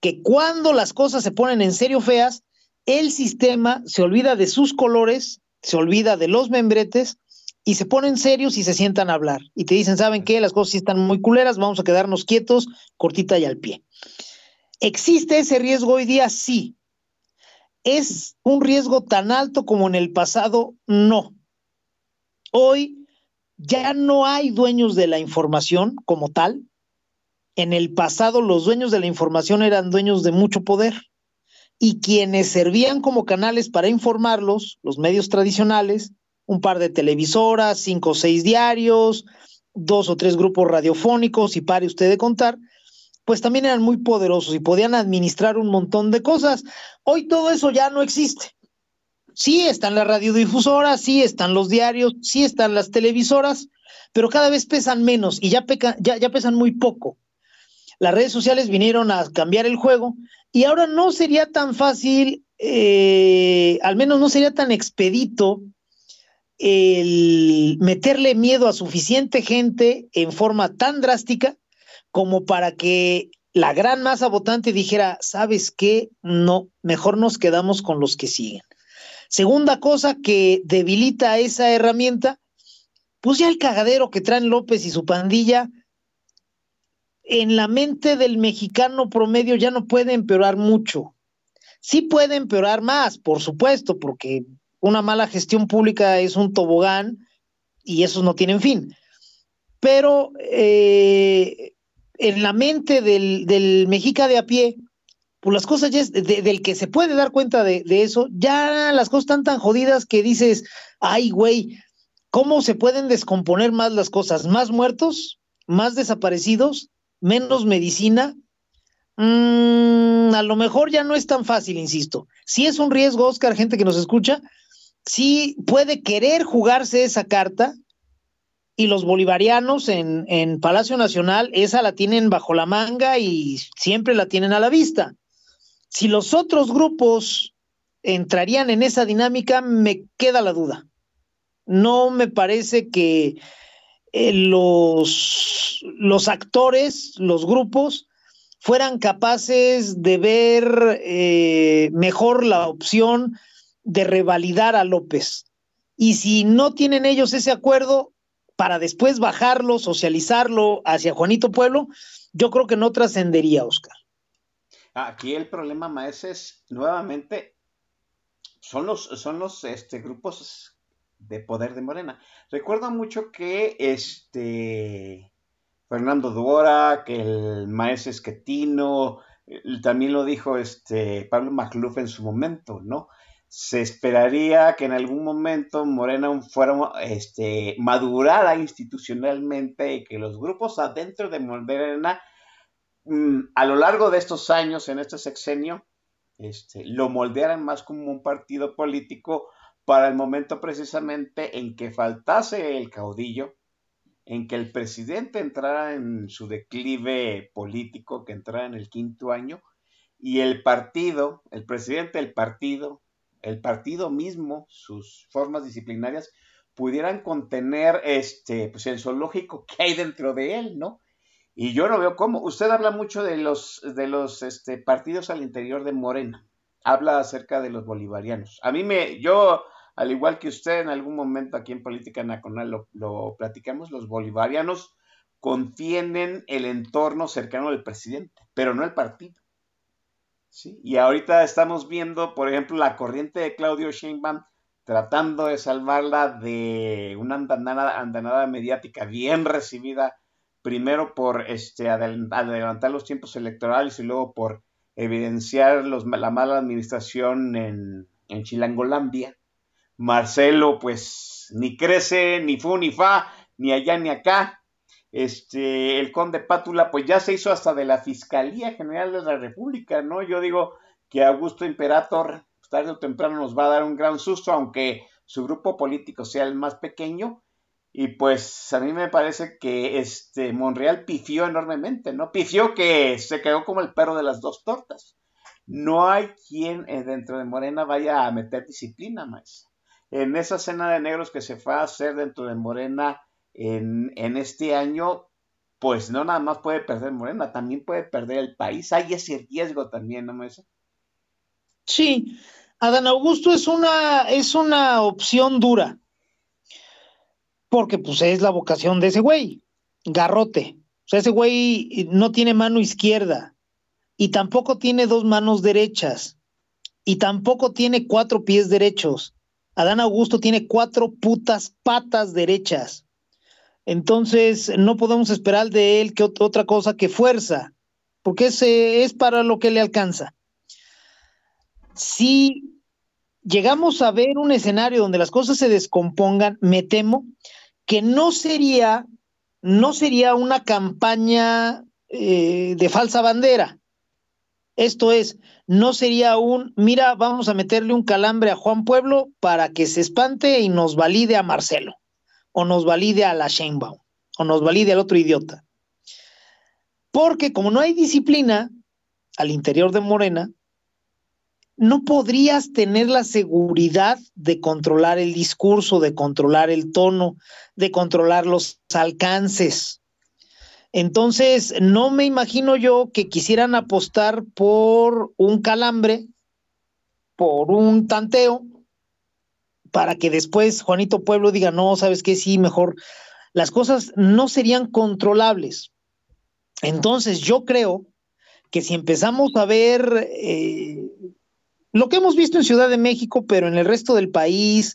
que cuando las cosas se ponen en serio feas, el sistema se olvida de sus colores, se olvida de los membretes y se ponen serios y se sientan a hablar. Y te dicen, ¿saben qué? Las cosas sí están muy culeras, vamos a quedarnos quietos, cortita y al pie. ¿Existe ese riesgo hoy día? Sí. ¿Es un riesgo tan alto como en el pasado? No. Hoy ya no hay dueños de la información como tal. En el pasado los dueños de la información eran dueños de mucho poder y quienes servían como canales para informarlos, los medios tradicionales, un par de televisoras, cinco o seis diarios, dos o tres grupos radiofónicos, y pare usted de contar, pues también eran muy poderosos y podían administrar un montón de cosas. Hoy todo eso ya no existe. Sí están las radiodifusoras, sí están los diarios, sí están las televisoras, pero cada vez pesan menos y ya, pesan muy poco. Las redes sociales vinieron a cambiar el juego y ahora no sería tan fácil, eh, al menos no sería tan expedito el meterle miedo a suficiente gente en forma tan drástica como para que la gran masa votante dijera, ¿sabes qué? No, mejor nos quedamos con los que siguen. Segunda cosa que debilita esa herramienta, pues ya el cagadero que traen López y su pandilla, en la mente del mexicano promedio ya no puede empeorar mucho. Sí puede empeorar más, por supuesto, porque una mala gestión pública es un tobogán y esos no tienen fin. Pero eh, en la mente del, del, mexica de a pie, pues las cosas ya es, del que se puede dar cuenta de, de, eso, ya las cosas están tan jodidas que dices, ay, güey, ¿cómo se pueden descomponer más las cosas? ¿Más muertos? ¿Más desaparecidos? ¿Menos medicina? Mm, a lo mejor ya no es tan fácil, insisto. Si es un riesgo, Oscar, gente que nos escucha, sí puede querer jugarse esa carta, y los bolivarianos en, en, Palacio Nacional, esa la tienen bajo la manga y siempre la tienen a la vista. Si los otros grupos entrarían en esa dinámica, me queda la duda. No me parece que eh, los, los actores, los grupos, fueran capaces de ver eh, mejor la opción de revalidar a López. Y si no tienen ellos ese acuerdo, para después bajarlo, socializarlo hacia Juanito Pueblo, yo creo que no trascendería, Oscar. Aquí el problema, más es nuevamente son los, son los este, grupos de poder de Morena. Recuerdo mucho que este Fernando Duora, que el maestro Esquetino, también lo dijo este Pablo Macluf en su momento, ¿no? Se esperaría que en algún momento Morena fuera este, madurada institucionalmente y que los grupos adentro de Morena mm, a lo largo de estos años, en este sexenio, este, lo moldearan más como un partido político para el momento precisamente en que faltase el caudillo, en que el presidente entrara en su declive político, que entrara en el quinto año, y el partido, el presidente del partido, el partido mismo, sus formas disciplinarias, pudieran contener este, pues el zoológico que hay dentro de él, ¿no? Y yo no veo cómo. Usted habla mucho de los, de los este, partidos al interior de Morena. Habla acerca de los bolivarianos. A mí me, yo, al igual que usted, en algún momento aquí en Política Nacional lo, lo platicamos, los bolivarianos contienen el entorno cercano del presidente, pero no el partido. Y ahorita estamos viendo, por ejemplo, la corriente de Claudio Sheinbaum tratando de salvarla de una andanada, andanada mediática bien recibida, primero por este, adelantar los tiempos electorales y luego por evidenciar los, la mala administración en, en Chilangolandia. Marcelo, pues, ni crece, ni fu, ni fa, ni allá, ni acá este, el conde Pátula, pues ya se hizo hasta de la Fiscalía General de la República, ¿no? Yo digo que Augusto Imperator, tarde o temprano, nos va a dar un gran susto, aunque su grupo político sea el más pequeño. Y pues a mí me parece que este Monreal pifió enormemente, ¿no? Pifió que se quedó como el perro de las dos tortas. no hay quien eh, dentro de Morena vaya a meter disciplina, más. En esa cena de negros que se fue a hacer dentro de Morena en, este año, pues no nada más puede perder Morena, también puede perder el país. Hay ese riesgo también, ¿no, Maesa? Sí, Adán Augusto es una, es una opción dura, porque pues es la vocación de ese güey, garrote. O sea, ese güey no tiene mano izquierda y tampoco tiene dos manos derechas y tampoco tiene cuatro pies derechos. Adán Augusto tiene cuatro putas patas derechas. Entonces, no podemos esperar de él que otra cosa que fuerza, porque ese es para lo que le alcanza. Si llegamos a ver un escenario donde las cosas se descompongan, me temo que no sería, no sería una campaña eh, de falsa bandera. Esto es, no sería un, mira, vamos a meterle un calambre a Juan Pueblo para que se espante y nos valide a Marcelo, o nos valide a la Sheinbaum, o nos valide al otro idiota. Porque como no hay disciplina al interior de Morena, no podrías tener la seguridad de controlar el discurso, de controlar el tono, de controlar los alcances. Entonces, no me imagino yo que quisieran apostar por un calambre, por un tanteo, para que después Juanito Pueblo diga, no, sabes qué, sí, mejor. Las cosas no serían controlables. Entonces, yo creo que si empezamos a ver eh, lo que hemos visto en Ciudad de México, pero en el resto del país,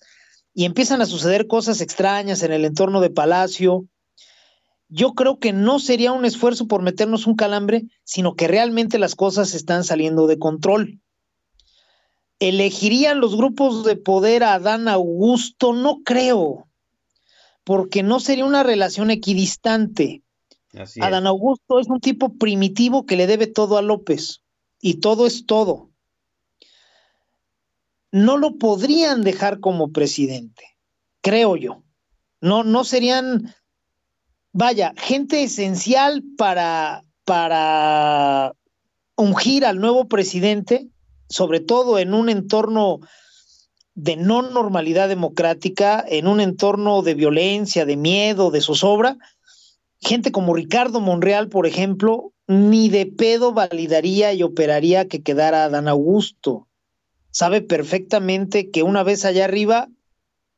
y empiezan a suceder cosas extrañas en el entorno de Palacio, yo creo que no sería un esfuerzo por meternos un calambre, sino que realmente las cosas están saliendo de control. ¿Elegirían los grupos de poder a Adán Augusto? No creo, porque no sería una relación equidistante. Adán Augusto es un tipo primitivo que le debe todo a López, y todo es todo no lo podrían dejar como presidente, creo yo. No, no serían, vaya, gente esencial para, para ungir al nuevo presidente, sobre todo en un entorno de no normalidad democrática, en un entorno de violencia, de miedo, de zozobra, gente como Ricardo Monreal, por ejemplo, ni de pedo validaría y operaría que quedara Dan Augusto sabe perfectamente que una vez allá arriba,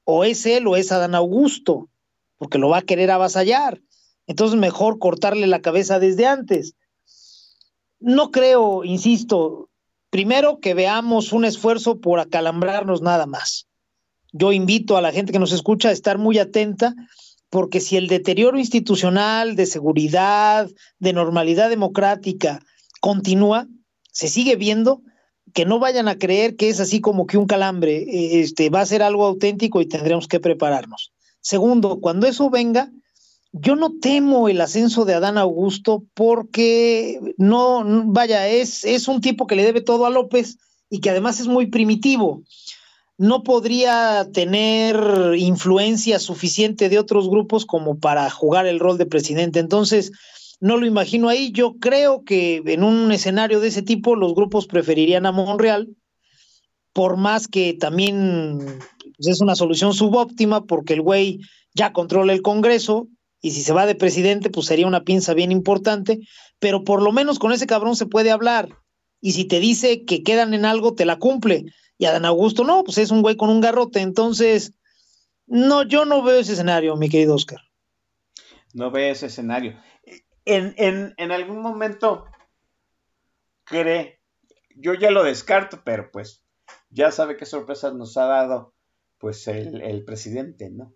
o es él o es Adán Augusto, porque lo va a querer avasallar. Entonces, mejor cortarle la cabeza desde antes. No creo, insisto, primero que veamos un esfuerzo por acalambrarnos nada más. Yo invito a la gente que nos escucha a estar muy atenta, porque si el deterioro institucional, de seguridad, de normalidad democrática continúa, se sigue viendo, que no vayan a creer que es así como que un calambre, eh, este, va a ser algo auténtico y tendremos que prepararnos. Segundo, cuando eso venga, yo no temo el ascenso de Adán Augusto porque no, vaya, es, es un tipo que le debe todo a López y que además es muy primitivo. No podría tener influencia suficiente de otros grupos como para jugar el rol de presidente. Entonces, no lo imagino ahí. Yo creo que en un escenario de ese tipo los grupos preferirían a Monreal, por más que también pues, es una solución subóptima porque el güey ya controla el Congreso y si se va de presidente pues sería una pinza bien importante, pero por lo menos con ese cabrón se puede hablar y si te dice que quedan en algo te la cumple y Adán Augusto no, pues es un güey con un garrote, entonces no, yo no veo ese escenario, mi querido Oscar. No veo ese escenario en, algún momento cree, yo ya lo descarto, pero pues ya sabe qué sorpresas nos ha dado pues el, presidente, ¿no?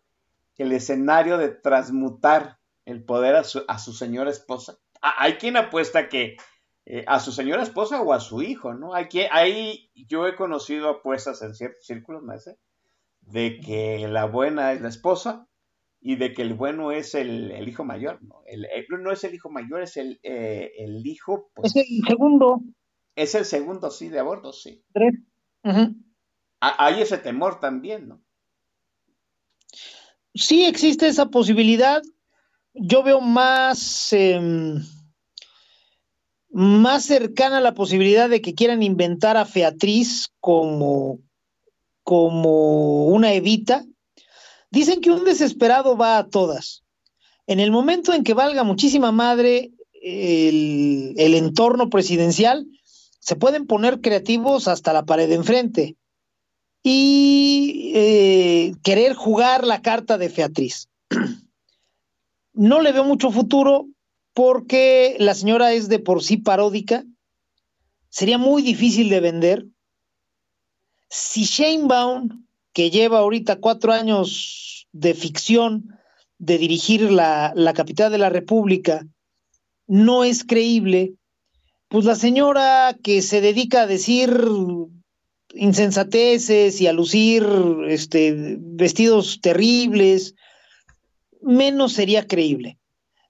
El escenario de transmutar el poder a su, a su señora esposa. Ah, hay quien apuesta que eh, a su señora esposa o a su hijo, ¿no? Hay que, ahí yo he conocido apuestas en ciertos círculos, ¿no? De que la buena es la esposa y de que el bueno es el, hijo mayor, ¿no? El, no es el hijo mayor, es el, eh, el hijo... Pues, es el segundo. Es el segundo, sí, de aborto, sí. Tres. Hay ese temor también, ¿no? Sí existe esa posibilidad. Yo veo más... Em, más cercana la posibilidad de que quieran inventar a Featriz como, como una evita. Dicen que un desesperado va a todas. En el momento en que valga muchísima madre el, el entorno presidencial, se pueden poner creativos hasta la pared de enfrente y eh, querer jugar la carta de Featriz. no le veo mucho futuro porque la señora es de por sí paródica, sería muy difícil de vender. Si Shane Baum, que lleva ahorita cuatro años de ficción de dirigir la, la capital de la República, no es creíble, pues la señora que se dedica a decir insensateces y a lucir este, vestidos terribles, menos sería creíble.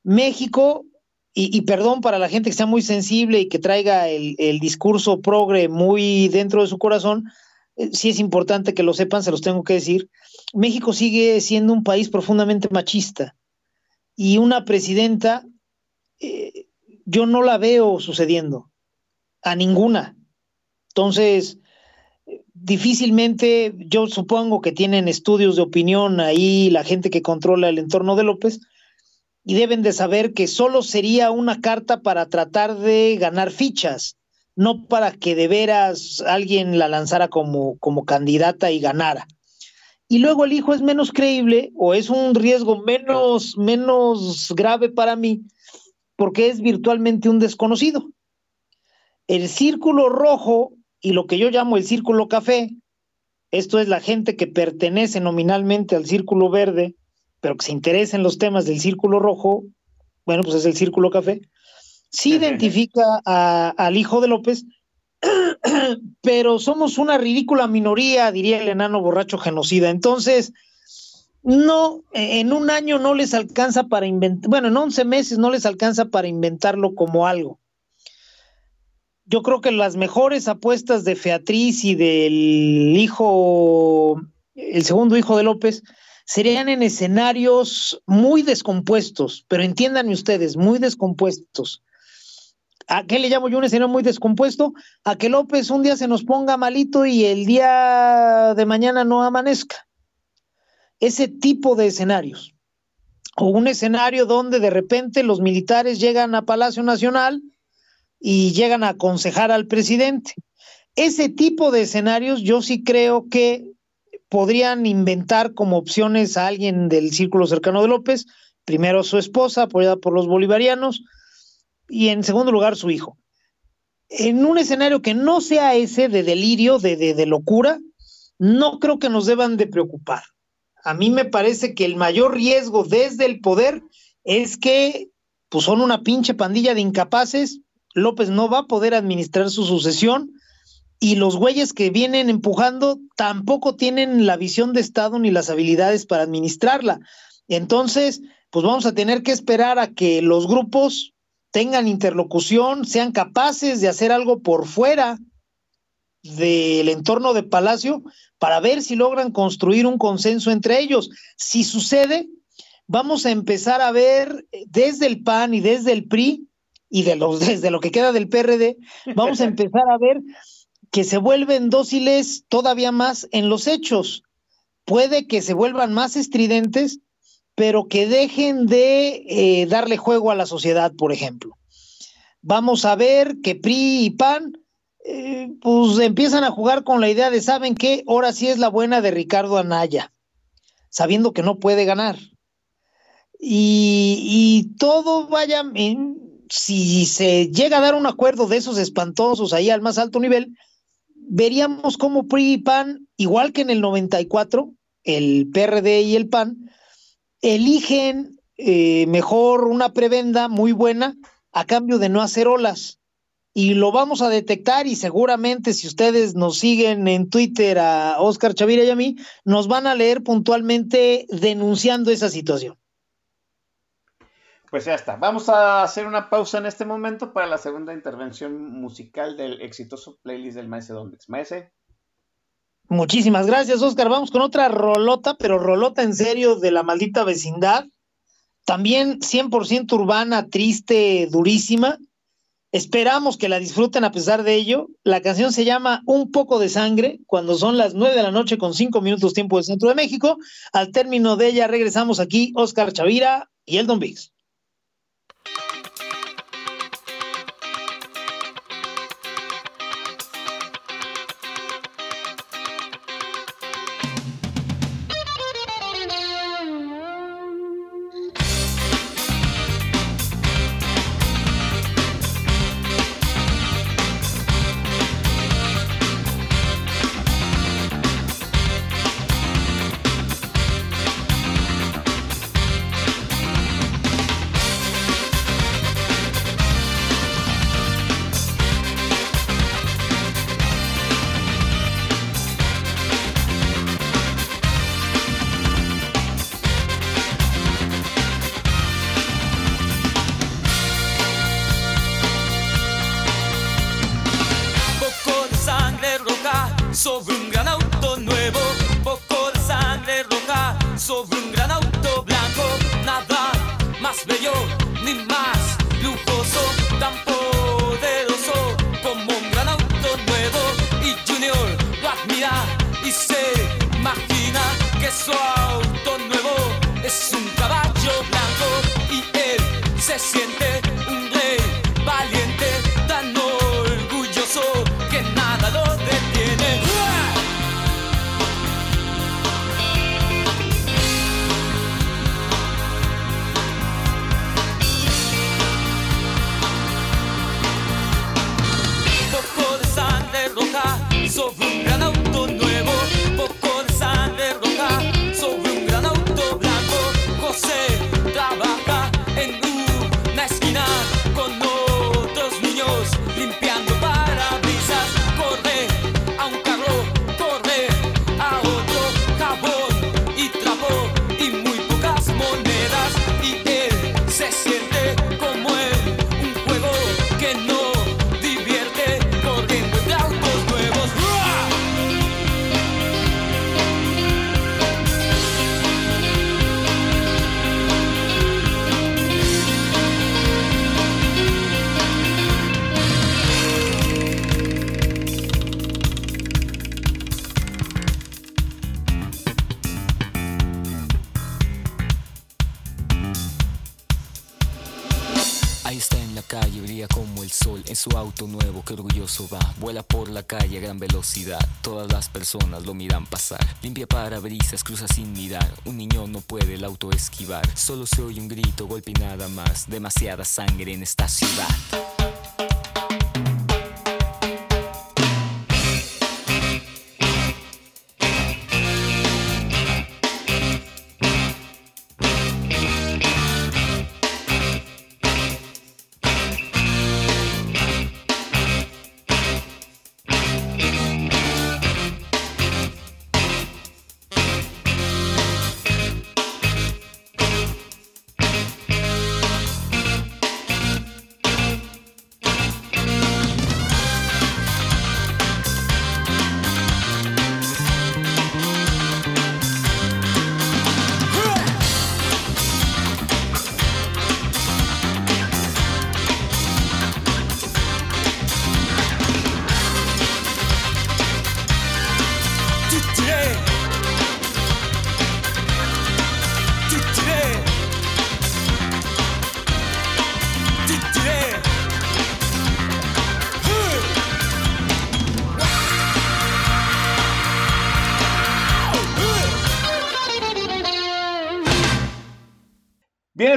México, y, perdón para la gente que sea muy sensible y que traiga el, discurso progre muy dentro de su corazón, eh, sí es importante que lo sepan, se los tengo que decir, México sigue siendo un país profundamente machista y una presidenta, eh, yo no la veo sucediendo, a ninguna. Entonces, difícilmente, yo supongo que tienen estudios de opinión ahí la gente que controla el entorno de López y deben de saber que solo sería una carta para tratar de ganar fichas, no para que de veras alguien la lanzara como, como candidata y ganara. Y luego el hijo es menos creíble o es un riesgo menos, menos grave para mí porque es virtualmente un desconocido. El círculo rojo y lo que yo llamo el círculo café, esto es la gente que pertenece nominalmente al círculo verde, pero que se interesa en los temas del círculo rojo, bueno, pues es el círculo café, sí identifica al hijo de López, pero somos una ridícula minoría, diría el enano borracho genocida. Entonces, no, en un año no les alcanza para inventar, bueno, en 11 meses no les alcanza para inventarlo como algo yo creo que las mejores apuestas de Featriz y del hijo, el segundo hijo de López, serían en escenarios muy descompuestos, pero entiéndanme ustedes, muy descompuestos. ¿A qué le llamo yo un escenario muy descompuesto? A que López un día se nos ponga malito y el día de mañana no amanezca. Ese tipo de escenarios. O un escenario donde de repente los militares llegan a Palacio Nacional y llegan a aconsejar al presidente. Ese tipo de escenarios yo sí creo que podrían inventar como opciones a alguien del círculo cercano de López, primero su esposa, apoyada por los bolivarianos, y en segundo lugar su hijo. En un escenario que no sea ese de delirio, de, de, locura, no creo que nos deban de preocupar. A mí me parece que el mayor riesgo desde el poder es que pues son una pinche pandilla de incapaces López no va a poder administrar su sucesión y los güeyes que vienen empujando tampoco tienen la visión de Estado ni las habilidades para administrarla. Entonces, pues vamos a tener que esperar a que los grupos tengan interlocución, sean capaces de hacer algo por fuera del entorno de Palacio para ver si logran construir un consenso entre ellos. Si sucede, vamos a empezar a ver desde el PAN y desde el PRI y de los, desde lo que queda del PRD, vamos a empezar a ver que se vuelven dóciles todavía más en los hechos. Puede que se vuelvan más estridentes, pero que dejen de eh, darle juego a la sociedad, por ejemplo. Vamos a ver que PRI y PAN eh, pues empiezan a jugar con la idea de, ¿saben qué? Ahora sí es la buena de Ricardo Anaya, sabiendo que no puede ganar. Y, y todo vaya, si se llega a dar un acuerdo de esos espantosos ahí al más alto nivel, veríamos cómo PRI y PAN, igual que en el 94, el PRD y el PAN, eligen eh, mejor una prebenda muy buena a cambio de no hacer olas. Y lo vamos a detectar y seguramente si ustedes nos siguen en Twitter a Oscar Chavira y a mí, nos van a leer puntualmente denunciando esa situación. Pues ya está. Vamos a hacer una pausa en este momento para la segunda intervención musical del exitoso playlist del Maese Dondex. Maese. Muchísimas gracias, Oscar. Vamos con otra rolota, pero rolota en serio de la maldita vecindad. También 100% urbana, triste, durísima. Esperamos que la disfruten a pesar de ello. La canción se llama Un poco de sangre, cuando son las nueve de la noche con cinco minutos tiempo del centro de México. Al término de ella regresamos aquí, Oscar Chavira y el Don Todas las personas lo miran pasar. Limpia parabrisas, cruza sin mirar. Un niño no puede el auto esquivar. Solo se oye un grito, golpe y nada más. Demasiada sangre en esta ciudad.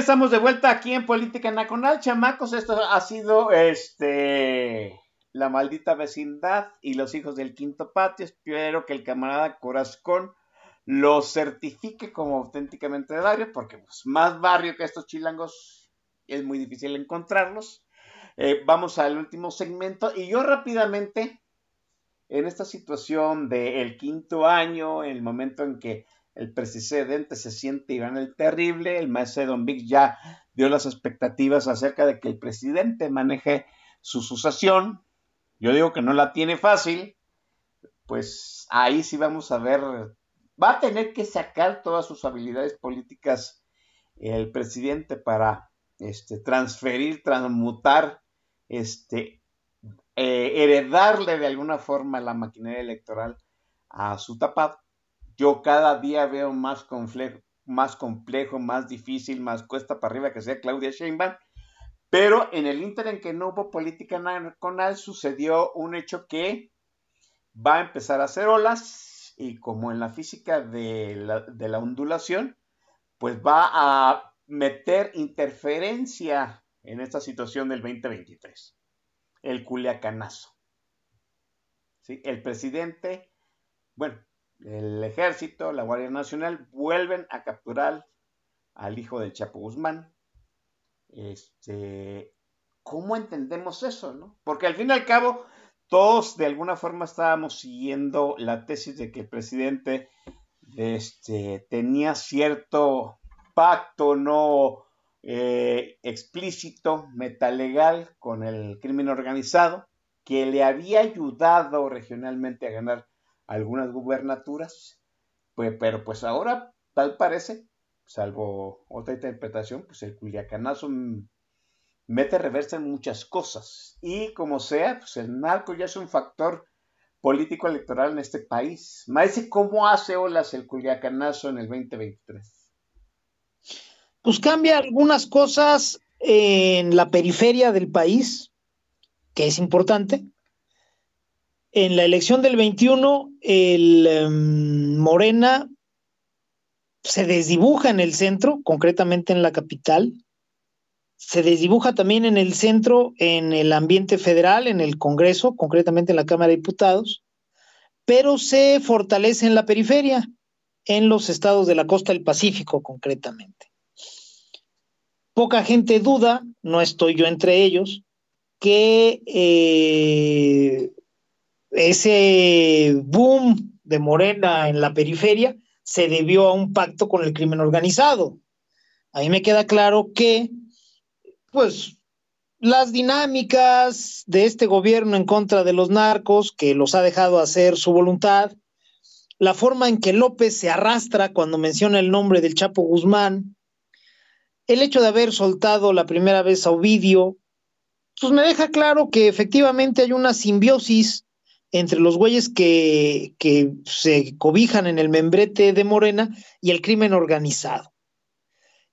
Estamos de vuelta aquí en Política Nacional, chamacos. Esto ha sido este la maldita vecindad y los hijos del quinto patio. Espero que el camarada Corazón lo certifique como auténticamente de barrio, porque pues, más barrio que estos chilangos es muy difícil encontrarlos. Eh, vamos al último segmento y yo rápidamente, en esta situación del quinto año, en el momento en que el presidente se siente Iván el Terrible, el maestro Don Vic ya dio las expectativas acerca de que el presidente maneje su sucesión. Yo digo que no la tiene fácil, pues ahí sí vamos a ver, va a tener que sacar todas sus habilidades políticas el presidente para este, transferir, transmutar este, eh, heredarle de alguna forma la maquinaria electoral a su tapado. Yo cada día veo más complejo, más difícil, más cuesta para arriba que sea Claudia Sheinbaum, pero en el inter en que no hubo política nacional sucedió un hecho que va a empezar a hacer olas y como en la física de la, de la ondulación, pues va a meter interferencia en esta situación del 2023. El culiacanazo. ¿Sí? El presidente, bueno, el ejército, la Guardia Nacional vuelven a capturar al hijo del Chapo Guzmán. Este, ¿Cómo entendemos eso? No? Porque al fin y al cabo, todos de alguna forma estábamos siguiendo la tesis de que el presidente este, tenía cierto pacto no eh, explícito, metalegal con el crimen organizado, que le había ayudado regionalmente a ganar algunas gubernaturas, pues, pero pues ahora tal parece, salvo otra interpretación, pues el culiacanazo mete reversa en muchas cosas. Y como sea, pues el narco ya es un factor político electoral en este país. Maese, ¿cómo hace olas el culiacanazo en el 2023? Pues cambia algunas cosas en la periferia del país, que es importante, en la elección del 21, el em, Morena se desdibuja en el centro, concretamente en la capital. Se desdibuja también en el centro, en el ambiente federal, en el Congreso, concretamente en la Cámara de Diputados, pero se fortalece en la periferia, en los estados de la costa del Pacífico, concretamente. Poca gente duda, no estoy yo entre ellos, que eh, ese boom de Morena en la periferia se debió a un pacto con el crimen organizado. A mí me queda claro que, pues, las dinámicas de este gobierno en contra de los narcos, que los ha dejado hacer su voluntad, la forma en que López se arrastra cuando menciona el nombre del Chapo Guzmán, el hecho de haber soltado la primera vez a Ovidio, pues me deja claro que efectivamente hay una simbiosis entre los güeyes que, se cobijan en el membrete de Morena y el crimen organizado.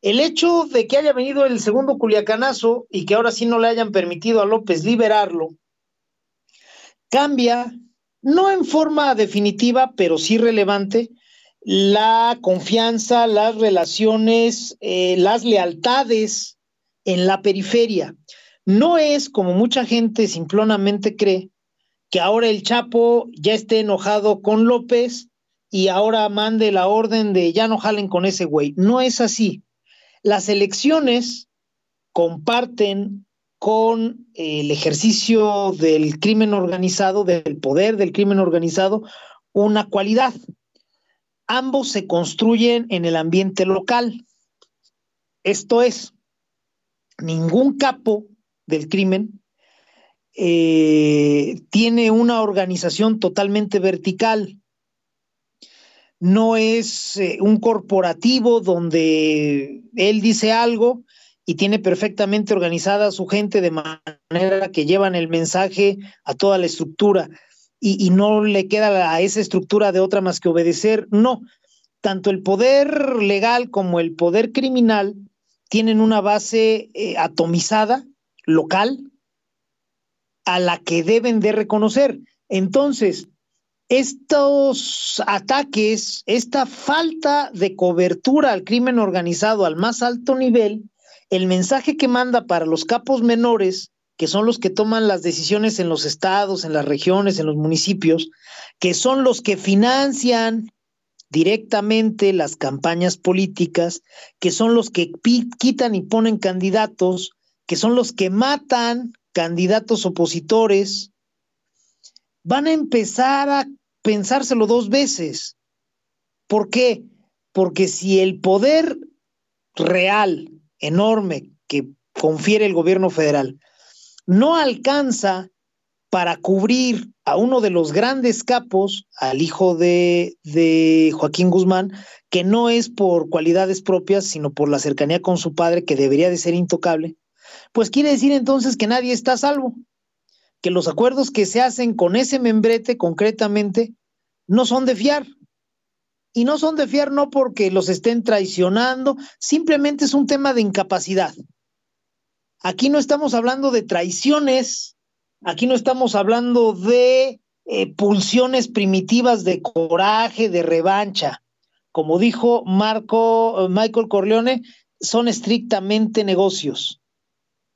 El hecho de que haya venido el segundo culiacanazo y que ahora sí no le hayan permitido a López liberarlo, cambia, no en forma definitiva, pero sí relevante, la confianza, las relaciones, eh, las lealtades en la periferia. No es como mucha gente simplonamente cree, que ahora el Chapo ya esté enojado con López y ahora mande la orden de ya no jalen con ese güey. No es así. Las elecciones comparten con el ejercicio del crimen organizado, del poder del crimen organizado, una cualidad. Ambos se construyen en el ambiente local. Esto es, ningún capo del crimen eh, tiene una organización totalmente vertical. No es eh, un corporativo donde él dice algo y tiene perfectamente organizada su gente de manera que llevan el mensaje a toda la estructura y, no le queda a esa estructura de otra más que obedecer. No, tanto el poder legal como el poder criminal tienen una base eh, atomizada, local, a la que deben de reconocer. Entonces, estos ataques, esta falta de cobertura al crimen organizado al más alto nivel, el mensaje que manda para los capos menores, que son los que toman las decisiones en los estados, en las regiones, en los municipios, que son los que financian directamente las campañas políticas, que son los que quitan y ponen candidatos, que son los que matan candidatos opositores, van a empezar a pensárselo dos veces. ¿Por qué? Porque si el poder real, enorme, que confiere el gobierno federal, no alcanza para cubrir a uno de los grandes capos, al hijo de, de, Joaquín Guzmán, que no es por cualidades propias, sino por la cercanía con su padre, que debería de ser intocable, Pues quiere decir entonces que nadie está a salvo, que los acuerdos que se hacen con ese membrete concretamente no son de fiar. Y no son de fiar no porque los estén traicionando, simplemente es un tema de incapacidad. Aquí no estamos hablando de traiciones, aquí no estamos hablando de eh, pulsiones primitivas de coraje, de revancha. Como dijo Marco, Michael Corleone, son estrictamente negocios.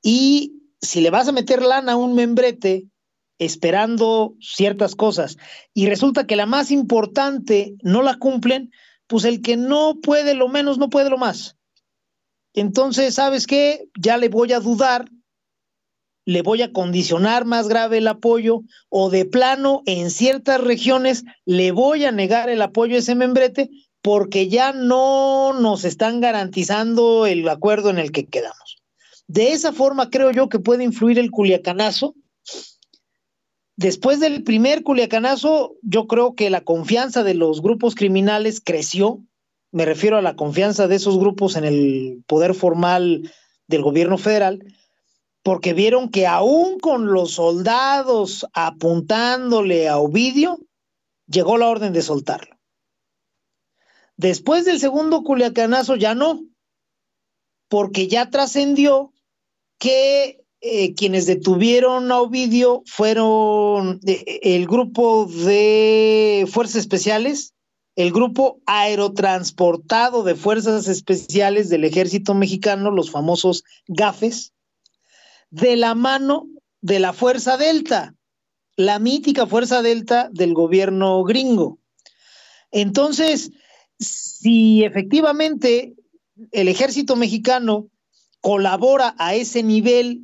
Y si le vas a meter lana a un membrete esperando ciertas cosas y resulta que la más importante no la cumplen, pues el que no puede lo menos no puede lo más. Entonces, ¿sabes qué? Ya le voy a dudar, le voy a condicionar más grave el apoyo o de plano en ciertas regiones le voy a negar el apoyo a ese membrete porque ya no nos están garantizando el acuerdo en el que quedamos. De esa forma creo yo que puede influir el culiacanazo. Después del primer culiacanazo, yo creo que la confianza de los grupos criminales creció. Me refiero a la confianza de esos grupos en el poder formal del gobierno federal, porque vieron que aún con los soldados apuntándole a Ovidio, llegó la orden de soltarlo. Después del segundo culiacanazo ya no, porque ya trascendió que eh, quienes detuvieron a Ovidio fueron eh, el grupo de Fuerzas Especiales, el grupo aerotransportado de Fuerzas Especiales del Ejército Mexicano, los famosos GAFES, de la mano de la Fuerza Delta, la mítica Fuerza Delta del gobierno gringo. Entonces, si efectivamente el ejército mexicano colabora a ese nivel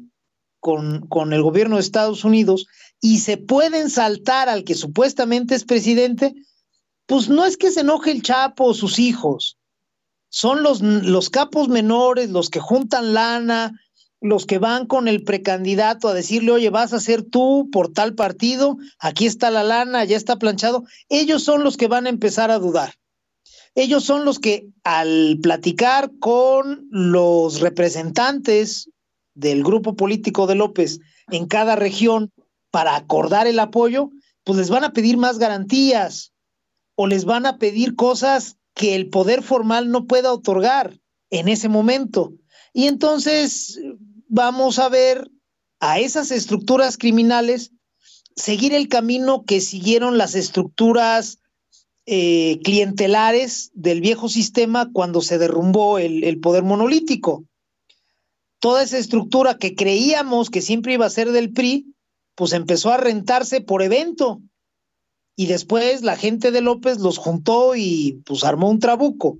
con, con, el gobierno de Estados Unidos y se pueden saltar al que supuestamente es presidente, pues no es que se enoje el Chapo o sus hijos, son los, los capos menores, los que juntan lana, los que van con el precandidato a decirle, oye, vas a ser tú por tal partido, aquí está la lana, ya está planchado, ellos son los que van a empezar a dudar ellos son los que al platicar con los representantes del grupo político de López en cada región para acordar el apoyo, pues les van a pedir más garantías o les van a pedir cosas que el poder formal no pueda otorgar en ese momento. Y entonces vamos a ver a esas estructuras criminales seguir el camino que siguieron las estructuras eh, clientelares del viejo sistema cuando se derrumbó el, el poder monolítico. Toda esa estructura que creíamos que siempre iba a ser del PRI, pues empezó a rentarse por evento. Y después la gente de López los juntó y pues armó un trabuco.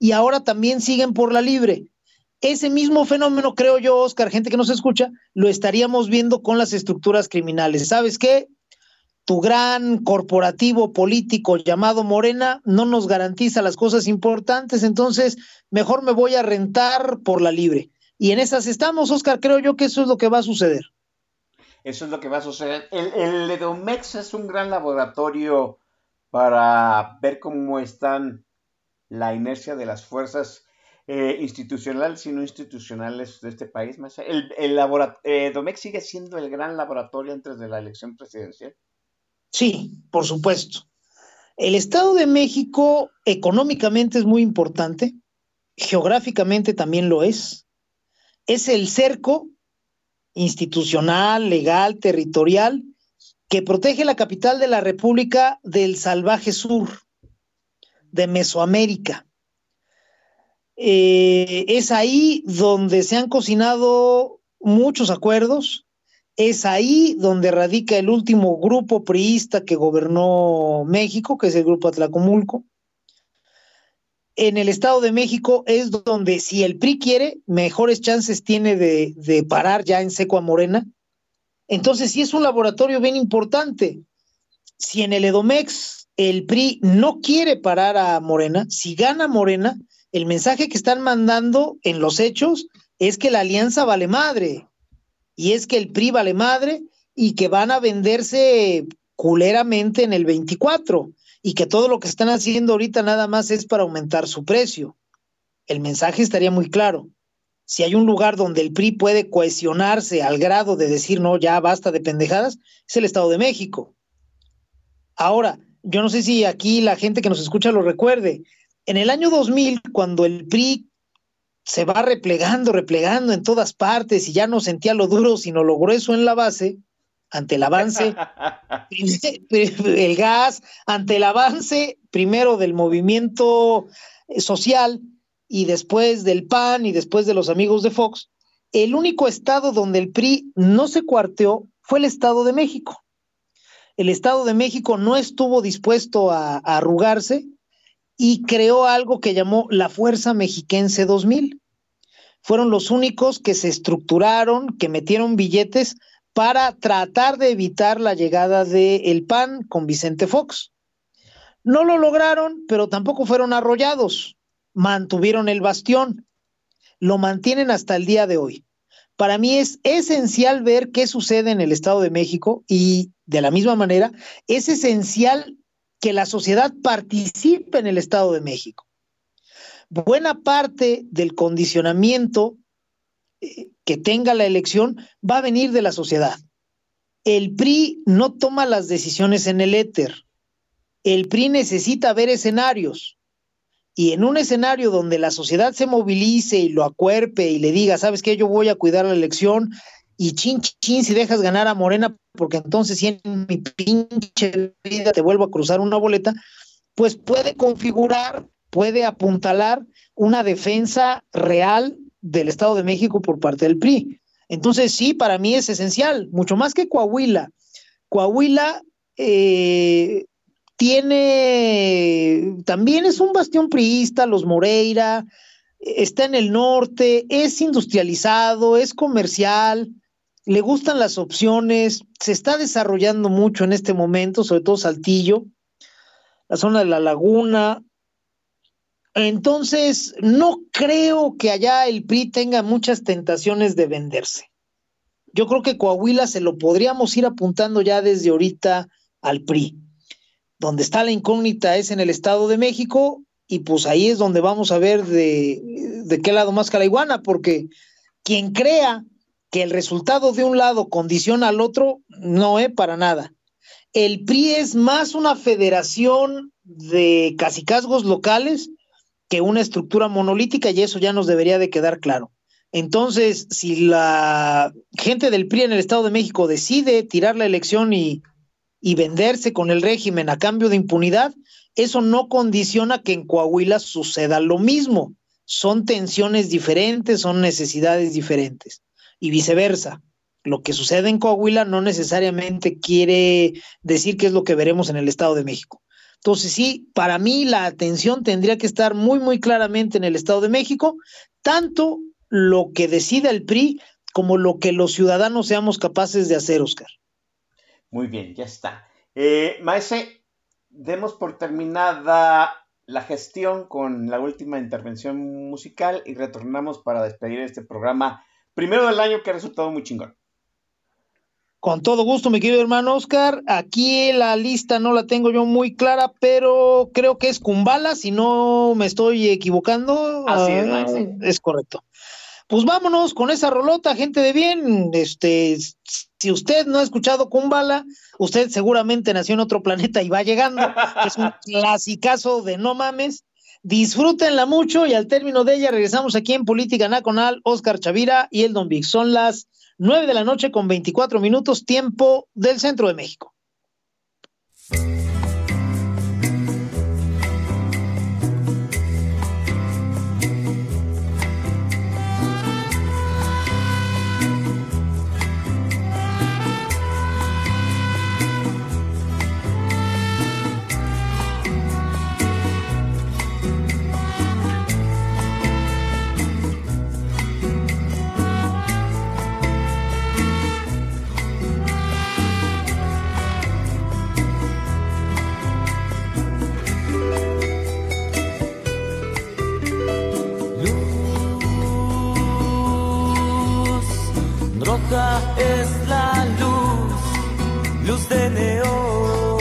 Y ahora también siguen por la libre. Ese mismo fenómeno, creo yo, Oscar, gente que nos escucha, lo estaríamos viendo con las estructuras criminales. ¿Sabes qué? Tu gran corporativo político llamado Morena no nos garantiza las cosas importantes, entonces mejor me voy a rentar por la libre. Y en esas estamos, Oscar, creo yo que eso es lo que va a suceder. Eso es lo que va a suceder. El, el Edomex es un gran laboratorio para ver cómo están la inercia de las fuerzas eh, institucionales y no institucionales de este país. El, el Edomex sigue siendo el gran laboratorio antes de la elección presidencial. Sí, por supuesto. El Estado de México económicamente es muy importante, geográficamente también lo es. Es el cerco institucional, legal, territorial, que protege la capital de la República del salvaje sur, de Mesoamérica. Eh, es ahí donde se han cocinado muchos acuerdos, es ahí donde radica el último grupo priista que gobernó México, que es el grupo Atlacomulco. En el Estado de México es donde, si el PRI quiere, mejores chances tiene de, de parar ya en seco a Morena. Entonces, sí es un laboratorio bien importante. Si en el Edomex el PRI no quiere parar a Morena, si gana Morena, el mensaje que están mandando en los hechos es que la alianza vale madre, y es que el PRI vale madre y que van a venderse culeramente en el 24 y que todo lo que están haciendo ahorita nada más es para aumentar su precio. El mensaje estaría muy claro. si hay un lugar donde el PRI puede cohesionarse al grado de decir, no, ya basta de pendejadas, es el Estado de México. Ahora, yo no sé si aquí la gente que nos escucha lo recuerde. En el año 2000, cuando el PRI se va replegando, replegando en todas partes y ya no sentía lo duro, sino lo grueso en la base, ante el avance, el gas, ante el avance primero del movimiento social y después del PAN y después de los amigos de Fox, el único estado donde el PRI no se cuarteó fue el Estado de México. El Estado de México no estuvo dispuesto a, a arrugarse y creó algo que llamó la Fuerza Mexiquense 2000. Fueron los únicos que se estructuraron, que metieron billetes para tratar de evitar la llegada del el PAN con Vicente Fox. No lo lograron, pero tampoco fueron arrollados mantuvieron el bastión, lo mantienen hasta el día de hoy. Para mí es esencial ver qué sucede en el Estado de México y de la misma manera es esencial que la sociedad participe en el Estado de México. Buena parte del condicionamiento eh, que tenga la elección va a venir de la sociedad. El PRI no toma las decisiones en el éter. El PRI necesita ver escenarios y en un escenario donde la sociedad se movilice y lo acuerpe y le diga, ¿sabes qué? Yo voy a cuidar la elección y chin, chin, si dejas ganar a Morena, porque entonces si en mi pinche vida te vuelvo a cruzar una boleta, pues puede configurar, puede apuntalar una defensa real del Estado de México por parte del PRI. Entonces sí, para mí es esencial, mucho más que Coahuila. Coahuila eh, tiene, también es un bastión priista, los Moreira, está en el norte, es industrializado, es comercial, le gustan las opciones, se está desarrollando mucho en este momento, sobre todo Saltillo, la zona de la laguna. Entonces, no creo que allá el PRI tenga muchas tentaciones de venderse. Yo creo que Coahuila se lo podríamos ir apuntando ya desde ahorita al PRI donde está la incógnita es en el Estado de México y pues ahí es donde vamos a ver de, de qué lado más iguana, porque quien crea que el resultado de un lado condiciona al otro, no es para nada. El PRI es más una federación de casicazgos locales que una estructura monolítica y eso ya nos debería de quedar claro. Entonces, si la gente del PRI en el Estado de México decide tirar la elección y venderse con el régimen a cambio de impunidad, eso no condiciona que en Coahuila suceda lo mismo. Son tensiones diferentes, son necesidades diferentes y viceversa. Lo que sucede en Coahuila no necesariamente quiere decir que es lo que veremos en el Estado de México. Entonces sí, para mí la atención tendría que estar muy, muy claramente en el Estado de México, tanto lo que decida el PRI como lo que los ciudadanos seamos capaces de hacer, Oscar. Muy bien, ya está. Eh, Maese, demos por terminada la gestión con la última intervención musical y retornamos para despedir este programa primero del año que ha resultado muy chingón. Con todo gusto, mi querido hermano Oscar. Aquí la lista no la tengo yo muy clara, pero creo que es Kumbala, si no me estoy equivocando. Así es, ah, es correcto. Pues vámonos con esa rolota, gente de bien. Este, si usted no ha escuchado Kumbala, usted seguramente nació en otro planeta y va llegando. es un clasicazo de no mames. Disfrútenla mucho y al término de ella regresamos aquí en Política Nacional, Oscar Chavira y el Don Vic. Son las nueve de la noche con 24 minutos, tiempo del centro de México. Neón,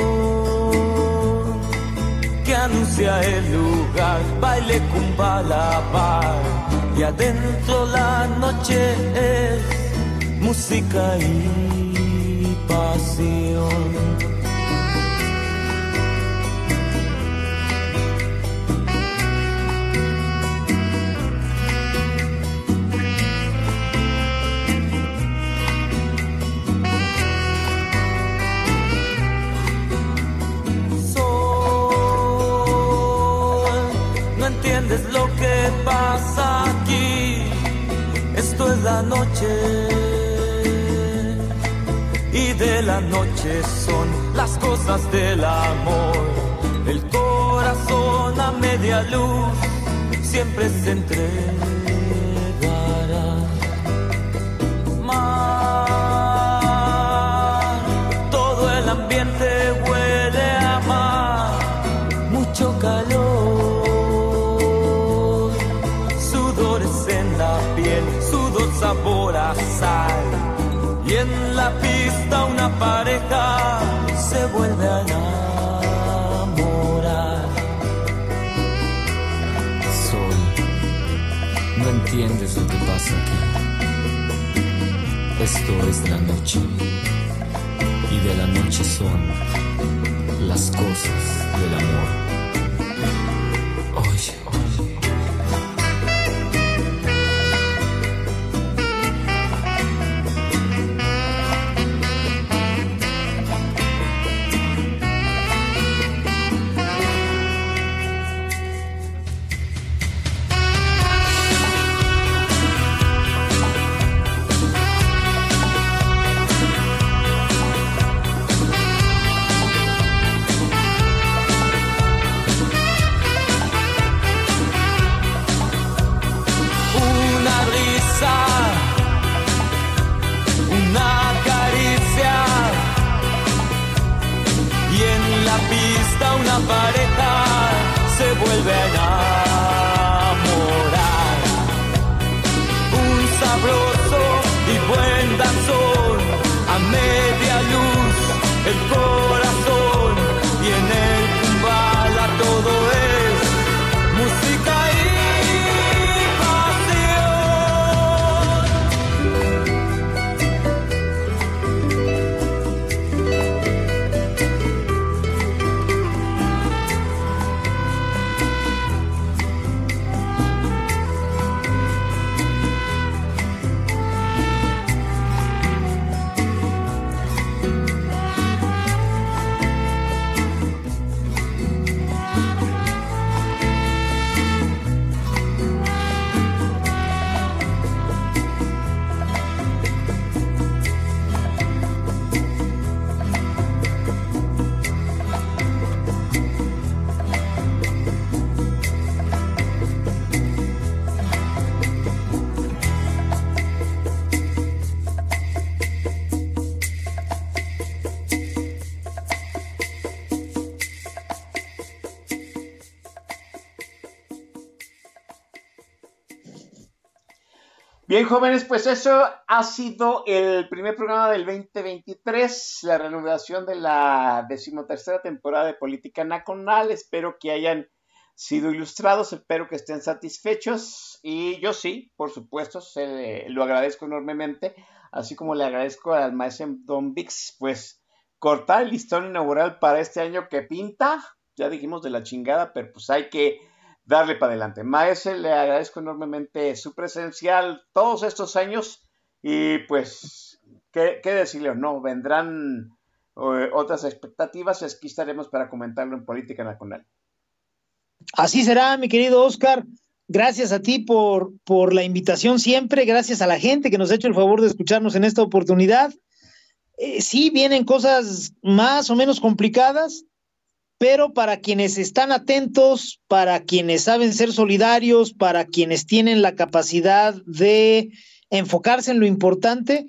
que anuncia el lugar, baile cumbala bar, y adentro la noche es música y pasión. Son las cosas del amor. El corazón a media luz siempre se entregará. Esto es la noche. Y de la noche son las cosas Bien, jóvenes, pues eso ha sido el primer programa del 2023, la renovación de la decimotercera temporada de Política Nacional. Espero que hayan sido ilustrados, espero que estén satisfechos y yo sí, por supuesto, se, lo agradezco enormemente, así como le agradezco al maestro Don Vix, pues cortar el listón inaugural para este año que pinta, ya dijimos de la chingada, pero pues hay que darle para adelante. Maese, le agradezco enormemente su presencial todos estos años y pues, ¿qué, decirle no? Vendrán eh, otras expectativas y aquí estaremos para comentarlo en Política Nacional. Así será, mi querido Oscar. Gracias a ti por, por la invitación siempre, gracias a la gente que nos ha hecho el favor de escucharnos en esta oportunidad. Eh, sí, vienen cosas más o menos complicadas, pero para quienes están atentos, para quienes saben ser solidarios, para quienes tienen la capacidad de enfocarse en lo importante,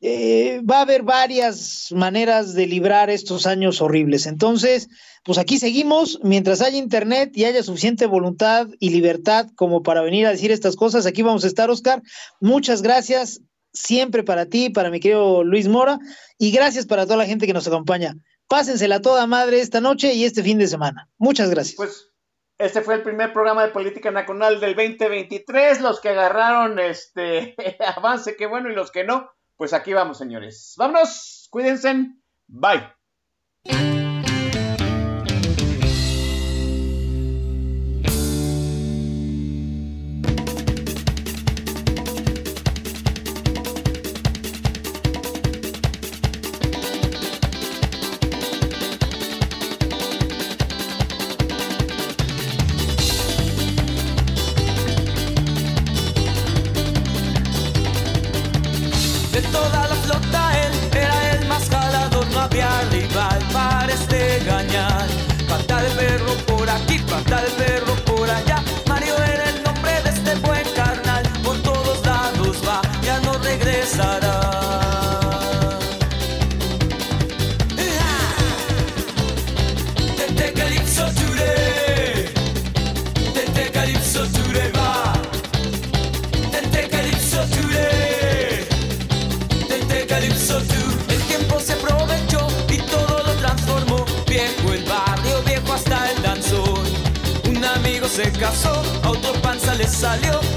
eh, va a haber varias maneras de librar estos años horribles. Entonces, pues aquí seguimos, mientras haya internet y haya suficiente voluntad y libertad como para venir a decir estas cosas, aquí vamos a estar, Oscar. Muchas gracias siempre para ti, para mi querido Luis Mora, y gracias para toda la gente que nos acompaña. Pásensela toda madre esta noche y este fin de semana. Muchas gracias. Pues este fue el primer programa de política nacional del 2023. Los que agarraron este avance, qué bueno, y los que no, pues aquí vamos, señores. Vámonos, cuídense. Bye. valeu.